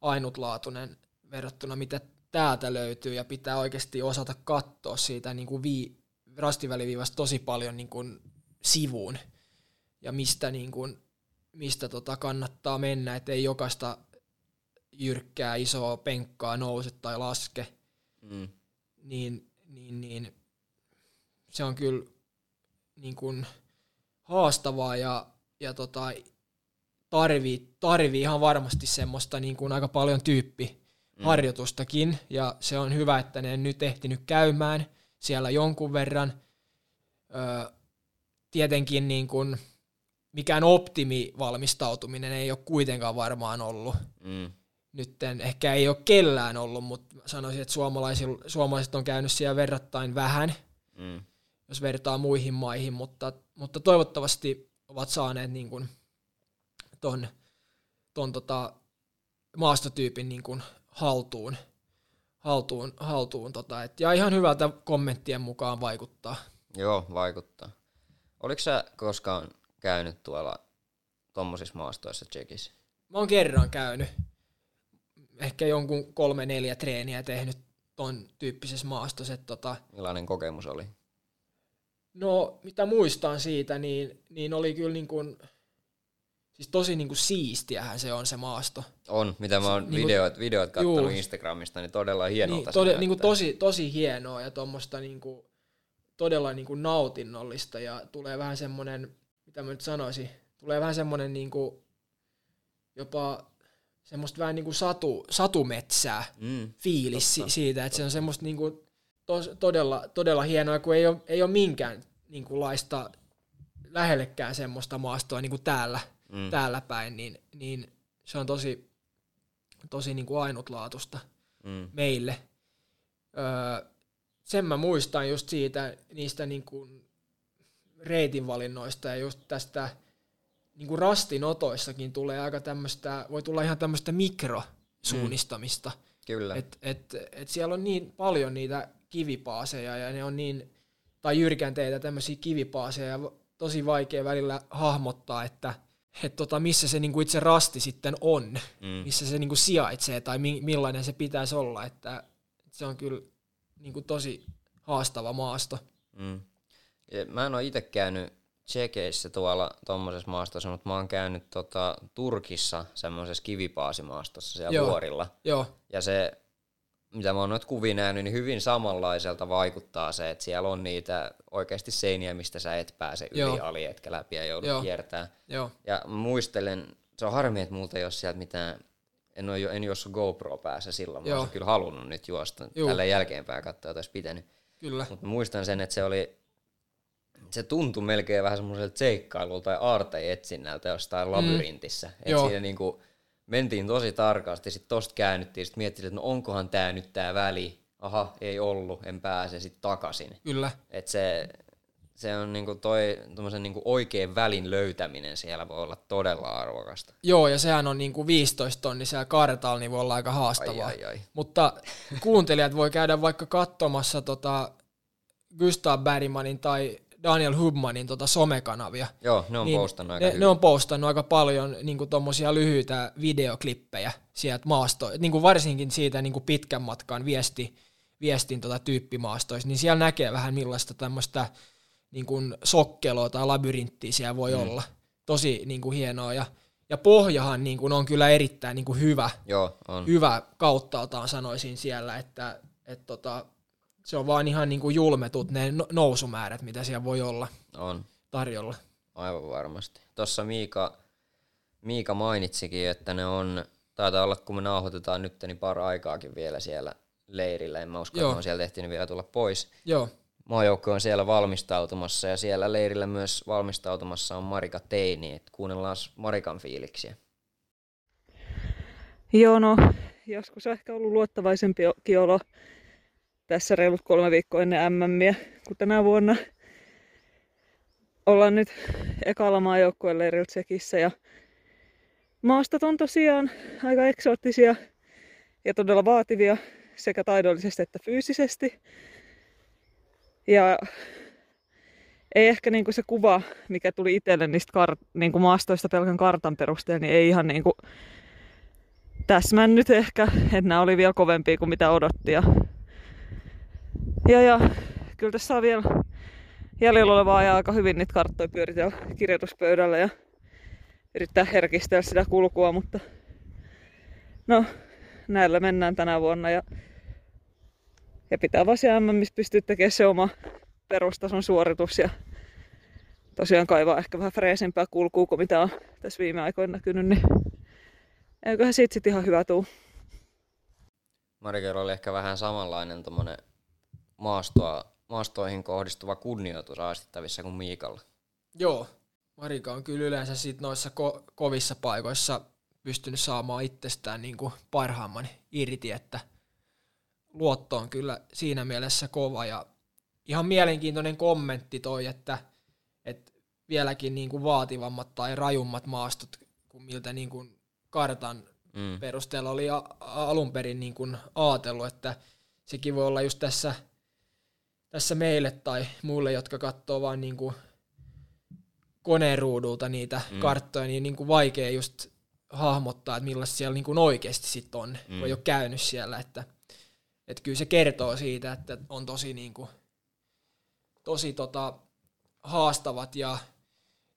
ainutlaatuinen verrattuna mitä täältä löytyy ja pitää oikeasti osata katsoa siitä niin kuin vii, rastiväliviivasta tosi paljon niin kuin sivuun ja mistä, niin kuin, mistä tota kannattaa mennä, ettei jokaista jyrkkää isoa penkkaa nouse tai laske, Mm. niin, niin, niin se on kyllä niin kuin haastavaa ja, ja tota, tarvii, tarvii ihan varmasti semmoista niin kuin aika paljon tyyppi harjoitustakin, ja se on hyvä, että ne on nyt ehtinyt käymään siellä jonkun verran. Öö, tietenkin niin kuin, mikään optimivalmistautuminen ei ole kuitenkaan varmaan ollut. Mm. Nyt ehkä ei ole kellään ollut, mutta sanoisin, että suomalaiset on käynyt siellä verrattain vähän, Mm. jos vertaa muihin maihin, mutta, mutta toivottavasti ovat saaneet niin kuin ton, ton tota maastotyypin niin kuin haltuun, haltuun, haltuun tota, et, ja ihan hyvältä kommenttien mukaan vaikuttaa. Joo, vaikuttaa. Oliko sä koskaan käynyt tuolla tommosissa maastoissa Tsekissä? Mä oon kerran käynyt, ehkä jonkun kolme neljä treeniä tehnyt ton tyyppisessä maastossa, että tota, Millainen kokemus oli? No, mitä muistan siitä, niin, niin oli kyllä niin kuin, siis tosi niin kuin siistiähän se on se maasto. On, mitä mä oon Niinku- videoit, videoit kattonut Juu. Instagramista, niin todella hienolta Niin, se tode, niin näyttää. tosi, tosi hienoa ja tuommoista niin kuin, todella niin kuin nautinnollista ja tulee vähän semmoinen, mitä mä nyt sanoisin, tulee vähän semmoinen niin kuin, jopa semmoista vähän niin kuin satu, satumetsää Mm, fiilis totta, si- siitä, että se on semmoista niin kuin, tos, todella, todella hienoa, kun ei ole, ei ole minkään niin kuin laista lähellekään semmoista maastoa niin kuin täällä, mm. täällä päin, niin, niin se on tosi, tosi niin kuin ainutlaatusta Mm. meille. Öö, sen mä muistan just siitä, niistä niin kuin reitinvalinnoista ja just tästä niinku rastinotoissakin tulee aika tämmöistä, voi tulla ihan tämmöistä mikrosuunnistamista. Mm. Kyllä. Et, et, et siellä on niin paljon niitä kivipaaseja ja ne on niin, tai jyrkänteitä tämmöisiä kivipaaseja ja tosi vaikea välillä hahmottaa, että et tota, missä se niinku itse rasti sitten on, mm. missä se niinku sijaitsee tai mi- millainen se pitäisi olla, että se on kyllä niinku tosi haastava maasto. Mm. Ja mä en ole itse käynyt Tsekeissä tuolla tuommoisessa maastossa, mutta mä oon käynyt tota, Turkissa semmoisessa kivipaasimaastossa siellä Joo. vuorilla. Joo, Ja se, mitä mä oon noita kuvia nähnyt, niin hyvin samanlaiselta vaikuttaa se, että siellä on niitä oikeasti seiniä, mistä sä et pääse yli Joo. ali, etkä läpi ja joudut Joo. kiertämään. joo, Ja muistelen, se on harmi, että multa ei ole sieltä mitään, en, ole, en juossut GoPro päässä silloin, mä Joo. olisin kyllä halunnut nyt juosta Juu. tällä jälkeenpäin katsoa, että olisi pitänyt. kyllä. Mutta muistan sen, että se oli, se tuntui melkein vähän semmoiselta seikkailulta tai aarteen etsinnältä jostain labyrintissä. Mm. Joo. Että siinä niinku mentiin tosi tarkasti, sitten tosta käännyttiin, sitten mietittiin, että no onkohan tää nyt tää väli. Aha, ei ollut, en pääse sitten takaisin. Kyllä, Et se, se on niinku toi niinku oikean välin löytäminen siellä voi olla todella arvokasta. Joo, ja sehän on niinku 15 tonnisella kartalla, niin voi olla aika Ai, haastavaa. ai, ai. Mutta kuuntelijat voi käydä vaikka katsomassa tota Gustav Bergmanin tai Daniel Hubmanin tota somekanavia. Joo, ne on niin, postannut aika ne, hyvin. ne on postannut aika paljon niinku tommosia lyhyitä videoklippejä sieltä maasto, niinku varsinkin siitä niinku pitkän matkan viesti, viestin tota tyyppimaastoista, niin siellä näkee vähän millaista tämmöistä niinku sokkeloa tai labyrinttiä siellä voi mm. olla. Tosi niinku hienoa ja, ja pohjahan niinku on kyllä erittäin niinku hyvä, Joo, on. hyvä kauttaaltaan sanoisin siellä, että et tota, se on vaan ihan niinku julmetut ne no- nousumäärät, mitä siellä voi olla on. tarjolla. Aivan varmasti. Tuossa Miika, Miika mainitsikin, että ne on, taitaa olla, kun me nauhoitetaan nyt, niin par aikaakin vielä siellä leirillä. En mä usko, Joo. että on sieltä ehtinyt vielä tulla pois. Joo, Maajoukko on siellä valmistautumassa ja siellä leirillä myös valmistautumassa on Marika Teini. Et kuunnellaan Marikan fiiliksiä. Joo, no joskus on ehkä ollut luottavaisempi olo tässä reilut kolme viikkoa ennen MMiä kuin tänä vuonna. Ollaan nyt ekalla maajoukkueen leirillä Tsekissä ja maastot on tosiaan aika eksoottisia ja todella vaativia sekä taidollisesti että fyysisesti. Ja ei ehkä niinku se kuva, mikä tuli itselle niistä kar- niinku maastoista pelkän kartan perusteella, niin ei ihan niinku täsmännyt ehkä, että nämä oli vielä kovempia kuin mitä odotti. Ja, ja, ja kyllä tässä on vielä jäljellä olevaa ja aika hyvin niitä karttoja pyöritellä kirjoituspöydällä ja yrittää herkistellä sitä kulkua, mutta no, näillä mennään tänä vuonna ja, ja pitää vaan siellä MMissä pystyä tekemään se oma perustason suoritus ja tosiaan kaivaa ehkä vähän freesempää kulkua kuin mitä on tässä viime aikoina näkynyt, niin eiköhän siitä sitten ihan hyvä tuu. Marikella oli ehkä vähän samanlainen tommonen maastoa, maastoihin kohdistuva kunnioitus aistittavissa kuin Miikalla. Joo, Marika on kyllä yleensä sit noissa ko- kovissa paikoissa pystynyt saamaan itsestään niin kuin parhaamman irti, että luotto on kyllä siinä mielessä kova ja ihan mielenkiintoinen kommentti toi, että, että vieläkin niin kuin vaativammat tai rajummat maastot kuin miltä niin kuin kartan Mm. perusteella oli a- a- alun perin niin kuin ajatellut, että sekin voi olla just tässä, tässä meille tai muille, jotka katsoo vain niin kuin koneruudulta niitä Mm. mm. karttoja, niin, niin kuin vaikea just hahmottaa, että millaista siellä niin kuin oikeasti sit on, Mm. mm. kun ei ole käynyt siellä. Että, että kyllä se kertoo siitä, että on tosi, niin kuin, tosi tota, haastavat ja,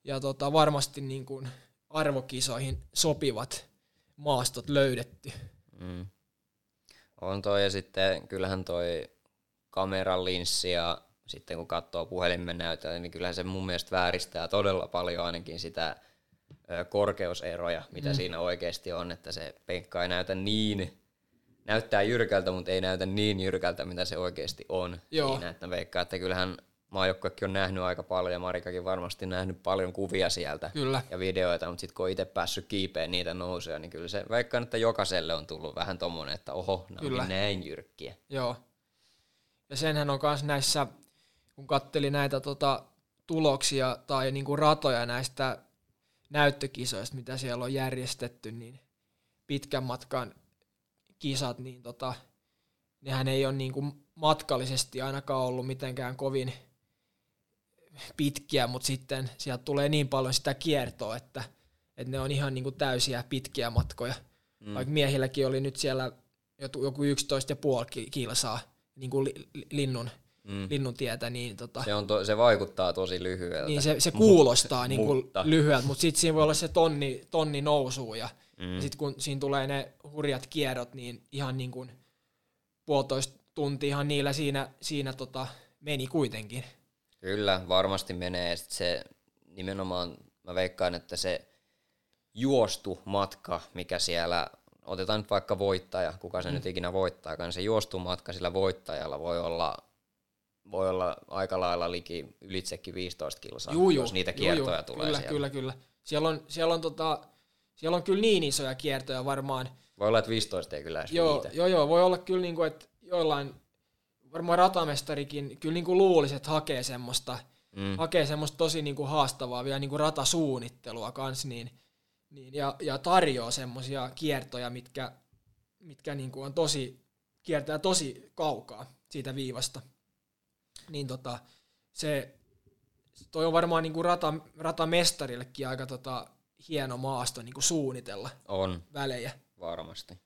ja tota, varmasti niin kuin arvokisoihin sopivat maastot löydetty. Mm. On toi ja sitten kyllähän toi kameran linssi ja sitten kun katsoo puhelimen näytöllä, niin kyllähän se mun mielestä vääristää todella paljon ainakin sitä korkeuseroja, mitä mm. siinä oikeasti on, että se penkka ei näytä niin, näyttää jyrkältä, mutta ei näytä niin jyrkältä, mitä se oikeasti on. Joo. Siinä, että mä veikkaan, että kyllähän maajoukkuekin on nähnyt aika paljon ja Marikakin varmasti nähnyt paljon kuvia sieltä Kyllä. ja videoita, mutta sitten kun on itse päässyt kiipeen niitä nousuja, niin kyllä se veikkaan, että jokaiselle on tullut vähän tommonen, että oho, onkin näin jyrkkiä. Joo. Ja senhän on myös näissä, kun katteli näitä tota, tuloksia tai niinku ratoja näistä näyttökisoista, mitä siellä on järjestetty, niin pitkän matkan kisat, niin tota, nehän ei ole niin kuin matkallisesti ainakaan ollut mitenkään kovin pitkiä, mutta sitten sieltä tulee niin paljon sitä kiertoa, että, että ne on ihan niin kuin täysiä pitkiä matkoja. Mm. Vaikka miehilläkin oli nyt siellä joku 11,5 kilsaa niin kuin li, linnun, mm. linnun tietä, niin tota, se, on to, se vaikuttaa tosi lyhyeltä. Niin se, se kuulostaa niin kuin lyhyeltä, mutta sitten siinä voi olla se tonni, tonni nousuu ja, mm. ja sitten kun siinä tulee ne hurjat kierrot, niin ihan niin kuin puolitoista tuntiahan niillä siinä, siinä tota, meni kuitenkin. Kyllä, varmasti menee. Sitten se nimenomaan, mä veikkaan, että se juostu matka, mikä siellä, otetaan nyt vaikka voittaja, kuka se mm. nyt ikinä voittaakaan, se juostu matka sillä voittajalla voi olla voi olla aika lailla liki ylitsekin 15 kilsaa, juu, juu, jos niitä kiertoja juu, tulee kyllä, siellä. Kyllä, kyllä. Siellä on, siellä, on tota, siellä on kyllä niin isoja kiertoja varmaan. Voi olla, että 15 ei kyllä edes joo, joo, joo, voi olla kyllä, niin kuin, että joillain, varmaan ratamestarikin, kyllä niin kuin luulisi, että hakee semmoista, mm. hakee semmoista tosi niin kuin haastavaa vielä niin kuin ratasuunnittelua kanssa, niin, niin, ja, ja tarjoaa semmoisia kiertoja, mitkä, mitkä niin kuin on tosi, kiertää tosi kaukaa siitä viivasta. Niin tota, se, toi on varmaan niin kuin rata, ratamestarillekin aika tota, hieno maasto niin kuin suunnitella on. välejä. Varmasti.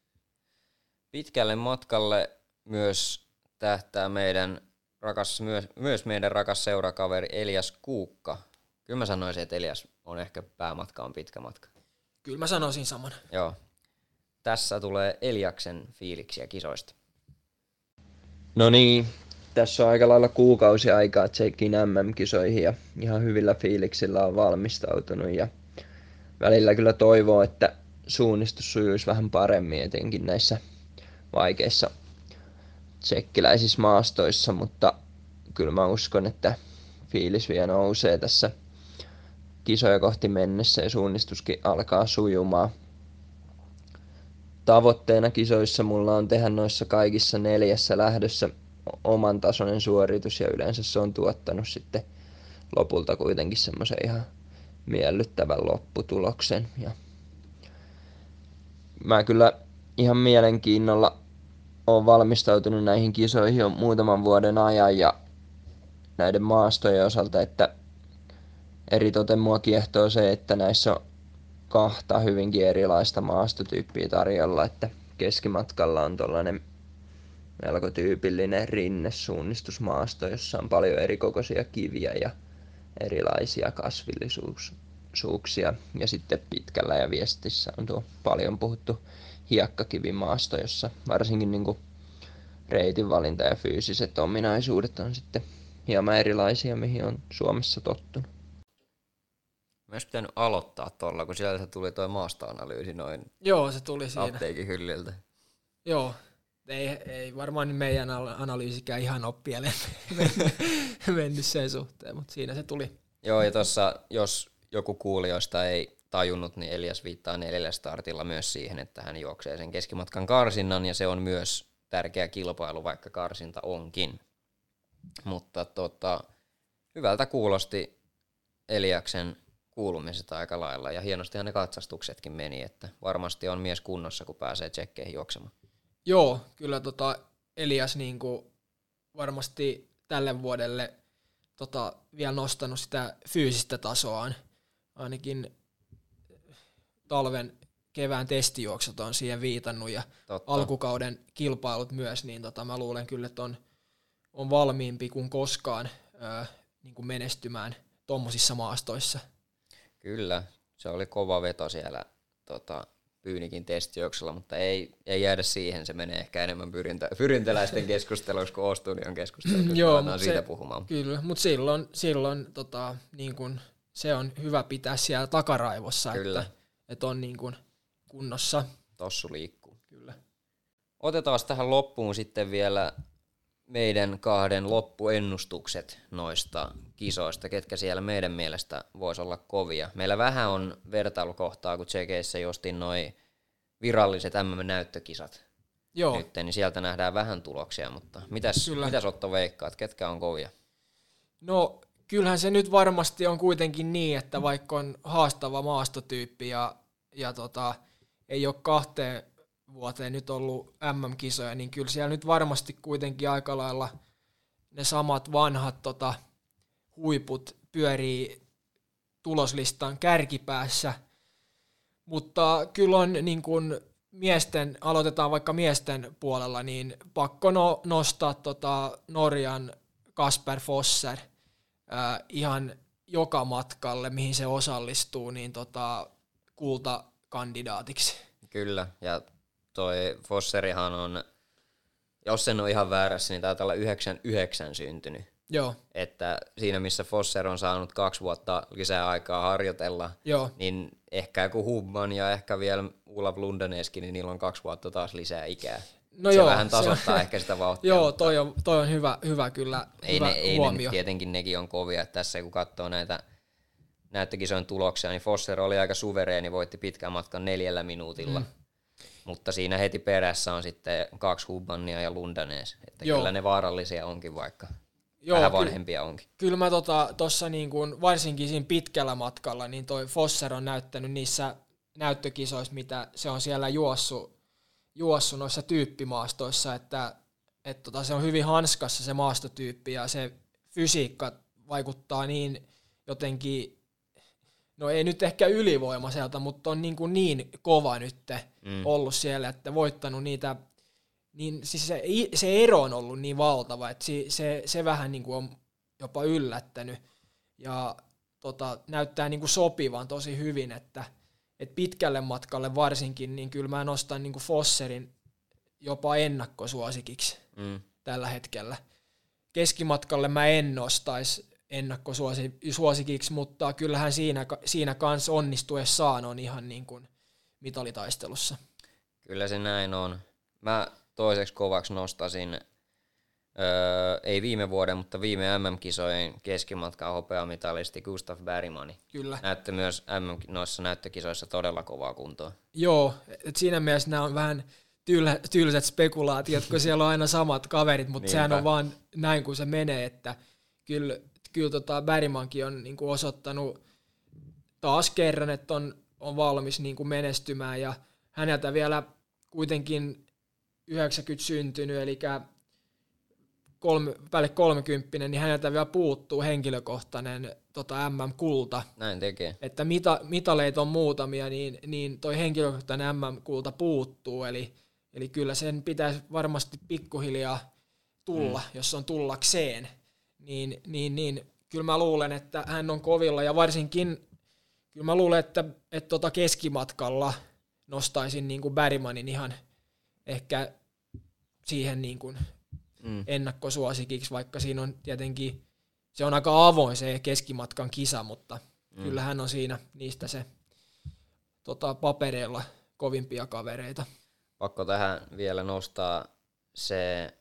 Pitkälle matkalle myös tähtää meidän rakas, myös, myös meidän rakas seurakaveri Elias Kuukka. Kyllä mä sanoisin, että Elias on ehkä päämatka on pitkä matka. Kyllä mä sanoisin saman. Joo. Tässä tulee Eliaksen fiiliksiä kisoista. No niin, tässä on aika lailla kuukausi aikaa Tsekin MM-kisoihin ja ihan hyvillä fiiliksillä on valmistautunut ja välillä kyllä toivoo, että suunnistus sujuisi vähän paremmin etenkin näissä vaikeissa tsekkiläisissä maastoissa, mutta kyllä mä uskon, että fiilis vielä nousee tässä kisoja kohti mennessä ja suunnistuskin alkaa sujumaan. Tavoitteena kisoissa mulla on tehdä noissa kaikissa neljässä lähdössä oman tasoinen suoritus ja yleensä se on tuottanut sitten lopulta kuitenkin semmoisen ihan miellyttävän lopputuloksen. Ja mä kyllä ihan mielenkiinnolla olen valmistautunut näihin kisoihin jo muutaman vuoden ajan ja näiden maastojen osalta, että eritoten mua kiehtoo se, että näissä on kahta hyvinkin erilaista maastotyyppiä tarjolla, että keskimatkalla on tuollainen melko tyypillinen rinnesuunnistusmaasto, jossa on paljon erikokoisia kiviä ja erilaisia kasvillisuuksia. Ja sitten pitkällä ja viestissä on tuo paljon puhuttu hiekkakivimaasto, jossa varsinkin niin kuin reitin valinta ja fyysiset ominaisuudet on sitten hieman erilaisia, mihin on Suomessa tottunut. Olisi pitänyt aloittaa tuolla, kun sieltä tuli tuo maastoanalyysi noin Joo, se tuli siinä. apteekin hyllyltä. Joo, ei, ei varmaan meidän analyysikään ihan oppieleen mennyt sen suhteen, mutta siinä se tuli. Joo, ja tuossa, jos joku kuulijoista ei tajunnut, niin Elias viittaa neljällä startilla myös siihen, että hän juoksee sen keskimatkan karsinnan, ja se on myös tärkeä kilpailu, vaikka karsinta onkin. Mutta tota, hyvältä kuulosti Eliaksen kuulumiset aika lailla, ja hienostihan ne katsastuksetkin meni, että varmasti on mies kunnossa, kun pääsee tsekkeihin juoksemaan. Joo, kyllä tota Elias niin kuin varmasti tälle vuodelle tota, vielä nostanut sitä fyysistä tasoaan. Ainakin talven kevään testijuoksut on siihen viitannut ja Totta. alkukauden kilpailut myös, niin tota, mä luulen kyllä, että on, on valmiimpi kuin koskaan ää, niin kuin menestymään tuommoisissa maastoissa. Kyllä, se oli kova veto siellä tota, Pyynikin testijuoksulla, mutta ei, ei jäädä siihen. Se menee ehkä enemmän pyrintä, pyrintäläisten keskusteluksi kuin Ostudion keskusteluksi. Joo, mutta siitä se, puhumaan. Kyllä, mutta silloin, silloin tota, niin kun, se on hyvä pitää siellä takaraivossa, kyllä. että, että on niin kun, kunnossa. Tossu liikkuu. Kyllä. Otetaan tähän loppuun sitten vielä meidän kahden loppuennustukset noista kisoista, ketkä siellä meidän mielestä voisi olla kovia. Meillä vähän on vertailukohtaa, kun Tsekeissä jostin noin viralliset MM-näyttökisat. Joo. Nyt, niin sieltä nähdään vähän tuloksia, mutta mitäs, mitäs Otto veikkaat, ketkä on kovia? No kyllähän se nyt varmasti on kuitenkin niin, että vaikka on haastava maastotyyppi ja, ja tota, ei ole kahteen vuoteen nyt ollut MM-kisoja, niin kyllä siellä nyt varmasti kuitenkin aika lailla ne samat vanhat tota, huiput pyörii tuloslistan kärkipäässä. Mutta kyllä on niin kuin miesten, aloitetaan vaikka miesten puolella, niin pakko no, nostaa tota Norjan Kasper Fosser äh, ihan joka matkalle, mihin se osallistuu, niin tota, kultakandidaatiksi. Kyllä, ja toi Fosserihan on, jos sen on ihan väärässä, niin taitaa olla 99 syntynyt. Joo. Että siinä, missä Fosser on saanut kaksi vuotta lisää aikaa harjoitella, Joo. niin ehkä joku Hubman ja ehkä vielä Olav Lundaneski, niin niillä on kaksi vuotta taas lisää ikää. No se joo, vähän se tasoittaa ehkä sitä vauhtia. Joo, toi on, toi on hyvä, hyvä kyllä, ei hyvä ne, ei ne huomio. nyt tietenkin nekin on kovia. Että tässä kun katsoo näitä näyttökisojen tuloksia, niin Fosser oli aika suvereeni, voitti pitkän matkan neljällä minuutilla. Mm. Mutta siinä heti perässä on sitten kaksi Hubmania ja Lundanes. Että Joo. kyllä ne vaarallisia onkin, vaikka Joo, vähän vanhempia onkin. Kyllä mä tota, tossa niin kuin, varsinkin siinä pitkällä matkalla, niin toi Fosser on näyttänyt niissä näyttökisoissa, mitä se on siellä juossut, juossut noissa tyyppimaastoissa, että et tota, se on hyvin hanskassa se maastotyyppi ja se fysiikka vaikuttaa niin jotenkin, no ei nyt ehkä ylivoimaiselta, mutta on niin, kuin niin kova nyt mm. ollut siellä, että voittanut niitä niin siis se, se ero on ollut niin valtava, että se, se, se vähän niin kuin on jopa yllättänyt ja tota, näyttää niin kuin sopivan tosi hyvin, että, että pitkälle matkalle varsinkin, niin kyllä mä nostan niin kuin Fosserin jopa ennakkosuosikiksi Mm. tällä hetkellä. Keskimatkalle mä en nostaisi ennakkosuosikiksi, mutta kyllähän siinä, siinä kanssa onnistuessaan on ihan niin kuin mitalitaistelussa. Kyllä se näin on. Mä toiseksi kovaksi nostasin, öö, ei viime vuoden, mutta viime MM-kisojen keskimatkan hopeamitalisti Gustav Bergmani. Kyllä. Näytti myös MM, noissa näyttökisoissa todella kovaa kuntoa. Joo, et siinä mielessä nämä on vähän tyl, tylsät spekulaatiot, kun siellä on aina samat kaverit, mutta sehän on vaan näin, kun se menee, että kyllä, kyllä tota Bergmankin on niin kuin osoittanut taas kerran, että on, on valmis niin kuin menestymään ja häneltä vielä kuitenkin 90 syntynyt, eli kolme, päälle 30, niin häneltä vielä puuttuu henkilökohtainen tota MM-kulta, Näin tekee. että mita, mitaleita on muutamia, niin, niin toi henkilökohtainen MM-kulta puuttuu, eli, eli kyllä sen pitäisi varmasti pikkuhiljaa tulla, mm. jos on tullakseen, niin, niin, niin kyllä mä luulen, että hän on kovilla, ja varsinkin kyllä mä luulen, että, että tota keskimatkalla nostaisin niin kuin Bergmanin ihan ehkä siihen niin kuin Mm. ennakkosuosikiksi, vaikka siinä on tietenkin, se on aika avoin se keskimatkan kisa, mutta mm. kyllä hän on siinä niistä se tota, papereilla kovimpia kavereita. Pakko tähän vielä nostaa se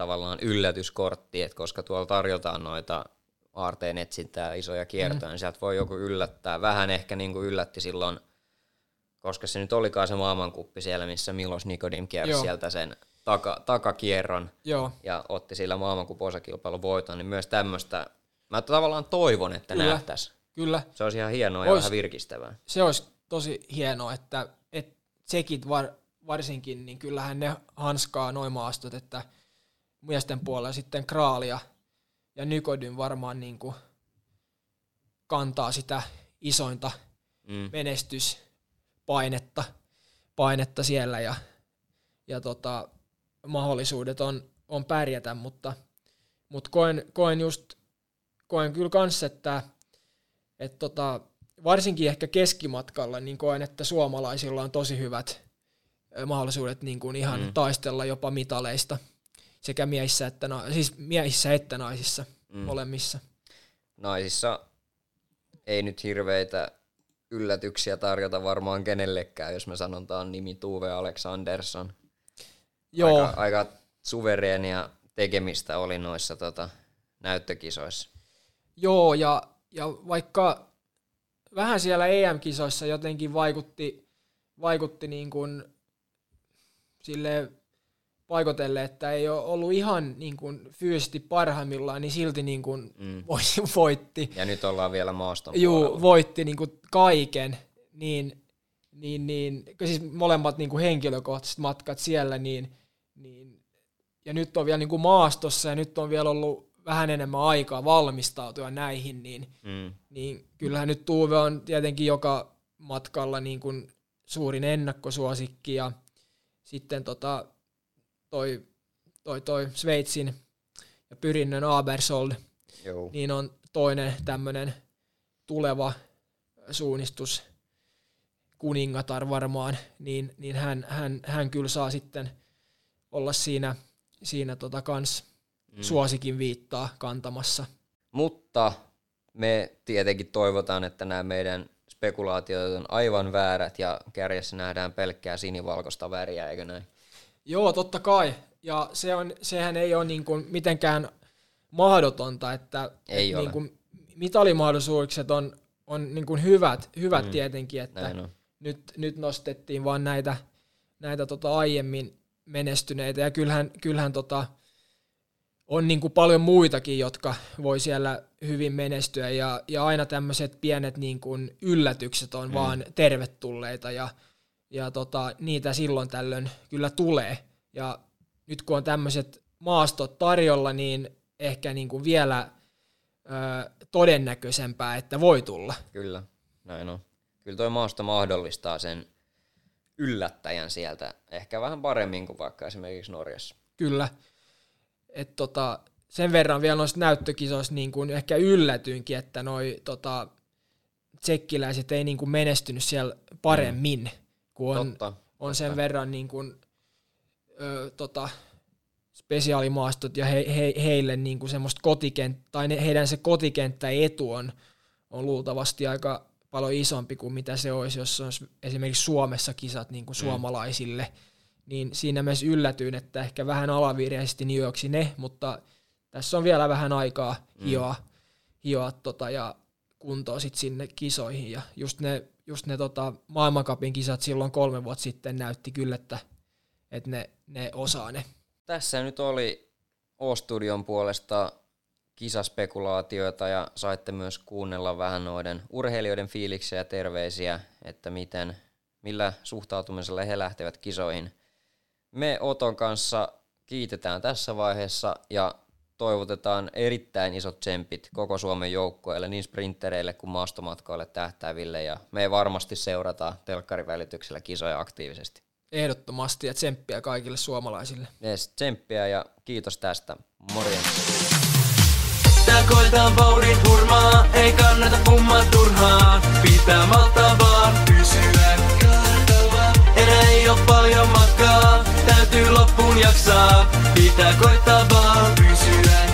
tavallaan yllätyskortti, että koska tuolla tarjotaan noita aarteen etsintää isoja kiertoja, mm. niin sieltä voi joku yllättää. Vähän ehkä niin kuin yllätti silloin, koska se nyt olikaan se maailmankuppi siellä, missä Milos Nikodim kiersi Joo. sieltä sen taka, takakierron Joo, ja otti sillä maailmankuppi-osakilpailun voiton, niin myös tämmöistä, mä tavallaan toivon, että Kyllä. nähtäisiin. kyllä. Se olisi ihan hienoa ja Ois. vähän virkistävää. Se olisi tosi hienoa, että, että tsekit var, varsinkin, niin kyllähän ne hanskaa noin maastot, että miesten puolella sitten Kraalia ja Nykodyn varmaan niin kuin kantaa sitä isointa Mm. menestyspainetta painetta siellä ja, ja tota, mahdollisuudet on, on pärjätä, mutta, mutta koen, koen just, koen kyllä kans, että, että tota, varsinkin ehkä keskimatkalla niin koen, että suomalaisilla on tosi hyvät mahdollisuudet niin kuin ihan mm. taistella jopa mitaleista sekä miehissä että, na- siis miehissä että naisissa, Mm. mm. molemmissa. Naisissa ei nyt hirveitä yllätyksiä tarjota varmaan kenellekään, jos mä sanon taan nimi Tuve Alexandersson. Joo, Aika, aika suvereenia tekemistä oli noissa tota, näyttökisoissa. Joo, ja, ja vaikka vähän siellä EM-kisoissa jotenkin vaikutti, vaikutti niin kuin sille paikotelle, että ei ole ollut ihan niin kuin, fyysisesti parhaimmillaan, niin silti niin kuin, Mm. voitti. Ja nyt ollaan vielä maaston Juu, puolella. voitti niin kuin kaiken, niin, niin, niin siis molemmat niin kuin henkilökohtaiset matkat siellä, niin, niin, ja nyt on vielä niin kuin maastossa ja nyt on vielä ollut vähän enemmän aikaa valmistautua näihin, niin, Mm. niin kyllähän nyt Tuve on tietenkin joka matkalla niin kuin suurin ennakkosuosikki ja sitten tota, toi, toi, toi Sveitsin ja Pyrinnön Abersold, Joo. niin on toinen tämmöinen tuleva suunnistus kuningatar varmaan, niin, niin hän, hän, hän kyllä saa sitten olla siinä, siinä tota kans Mm. suosikin viittaa kantamassa. Mutta me tietenkin toivotaan, että nämä meidän spekulaatiot on aivan väärät ja kärjessä nähdään pelkkää sinivalkoista väriä, eikö näin? Joo, totta kai. Ja se on, sehän ei ole niin kuin mitenkään mahdotonta, että Ei niin kuin mitalimahdollisuukset on, on niin kuin hyvät, hyvät Mm, tietenkin, että nyt, nyt nostettiin vaan näitä, näitä tota aiemmin menestyneitä, ja kyllähän, kyllähän tota, on niin kuin paljon muitakin, jotka voi siellä hyvin menestyä, ja, ja aina tämmöiset pienet niin kuin yllätykset on mm. vaan tervetulleita, ja, ja tota, niitä silloin tällöin kyllä tulee. Ja nyt kun on tämmöiset maastot tarjolla, niin ehkä niin kuin vielä ö, todennäköisempää, että voi tulla. Kyllä, näin on. Kyllä toi maasto mahdollistaa sen yllättäjän sieltä ehkä vähän paremmin kuin vaikka esimerkiksi Norjassa. Kyllä. Et tota, sen verran vielä noista näyttökisoista niin kuin ehkä yllätyinkin, että noi tota, tsekkiläiset ei niin kuin menestynyt siellä paremmin, mm. Kun on, Totta. on sen totta. verran niin kuin, ö, tota, spesiaalimaastot ja he, he, heille niin kuin semmoista kotikenttä, tai ne, heidän se kotikenttäetu on, on luultavasti aika paljon isompi kuin mitä se olisi, jos olisi esimerkiksi Suomessa kisat niin kuin Mm. suomalaisille. Niin siinä myös yllätyin, että ehkä vähän alavireisesti New Yorksi ne, mutta tässä on vielä vähän aikaa Mm. hioa, hioa tota, ja kuntoa sit sinne kisoihin. Ja just ne, just ne tota, maailmankapin kisat silloin kolme vuotta sitten näytti kyllä, että, että ne, ne osaa ne. Tässä nyt oli O-Studion puolesta kisaspekulaatioita ja saitte myös kuunnella vähän noiden urheilijoiden fiiliksiä ja terveisiä, että miten, millä suhtautumisella he lähtevät kisoihin. Me Oton kanssa kiitetään tässä vaiheessa ja toivotetaan erittäin isot tsempit koko Suomen joukkueelle, niin sprintereille kuin maastomatkoille tähtääville ja me varmasti seurataan telkkarivälityksellä kisoja aktiivisesti. Ehdottomasti ja tsemppiä kaikille suomalaisille. Yes, tsemppiä ja kiitos tästä. Morjens. Tää koetaan vauhdin hurmaa, ei kannata pummaa turhaan. Pitää maltaa vaan pysyä kartalla. Enää ei oo paljon matkaa, täytyy loppuun jaksaa. Pitää koittaa vaan pysyä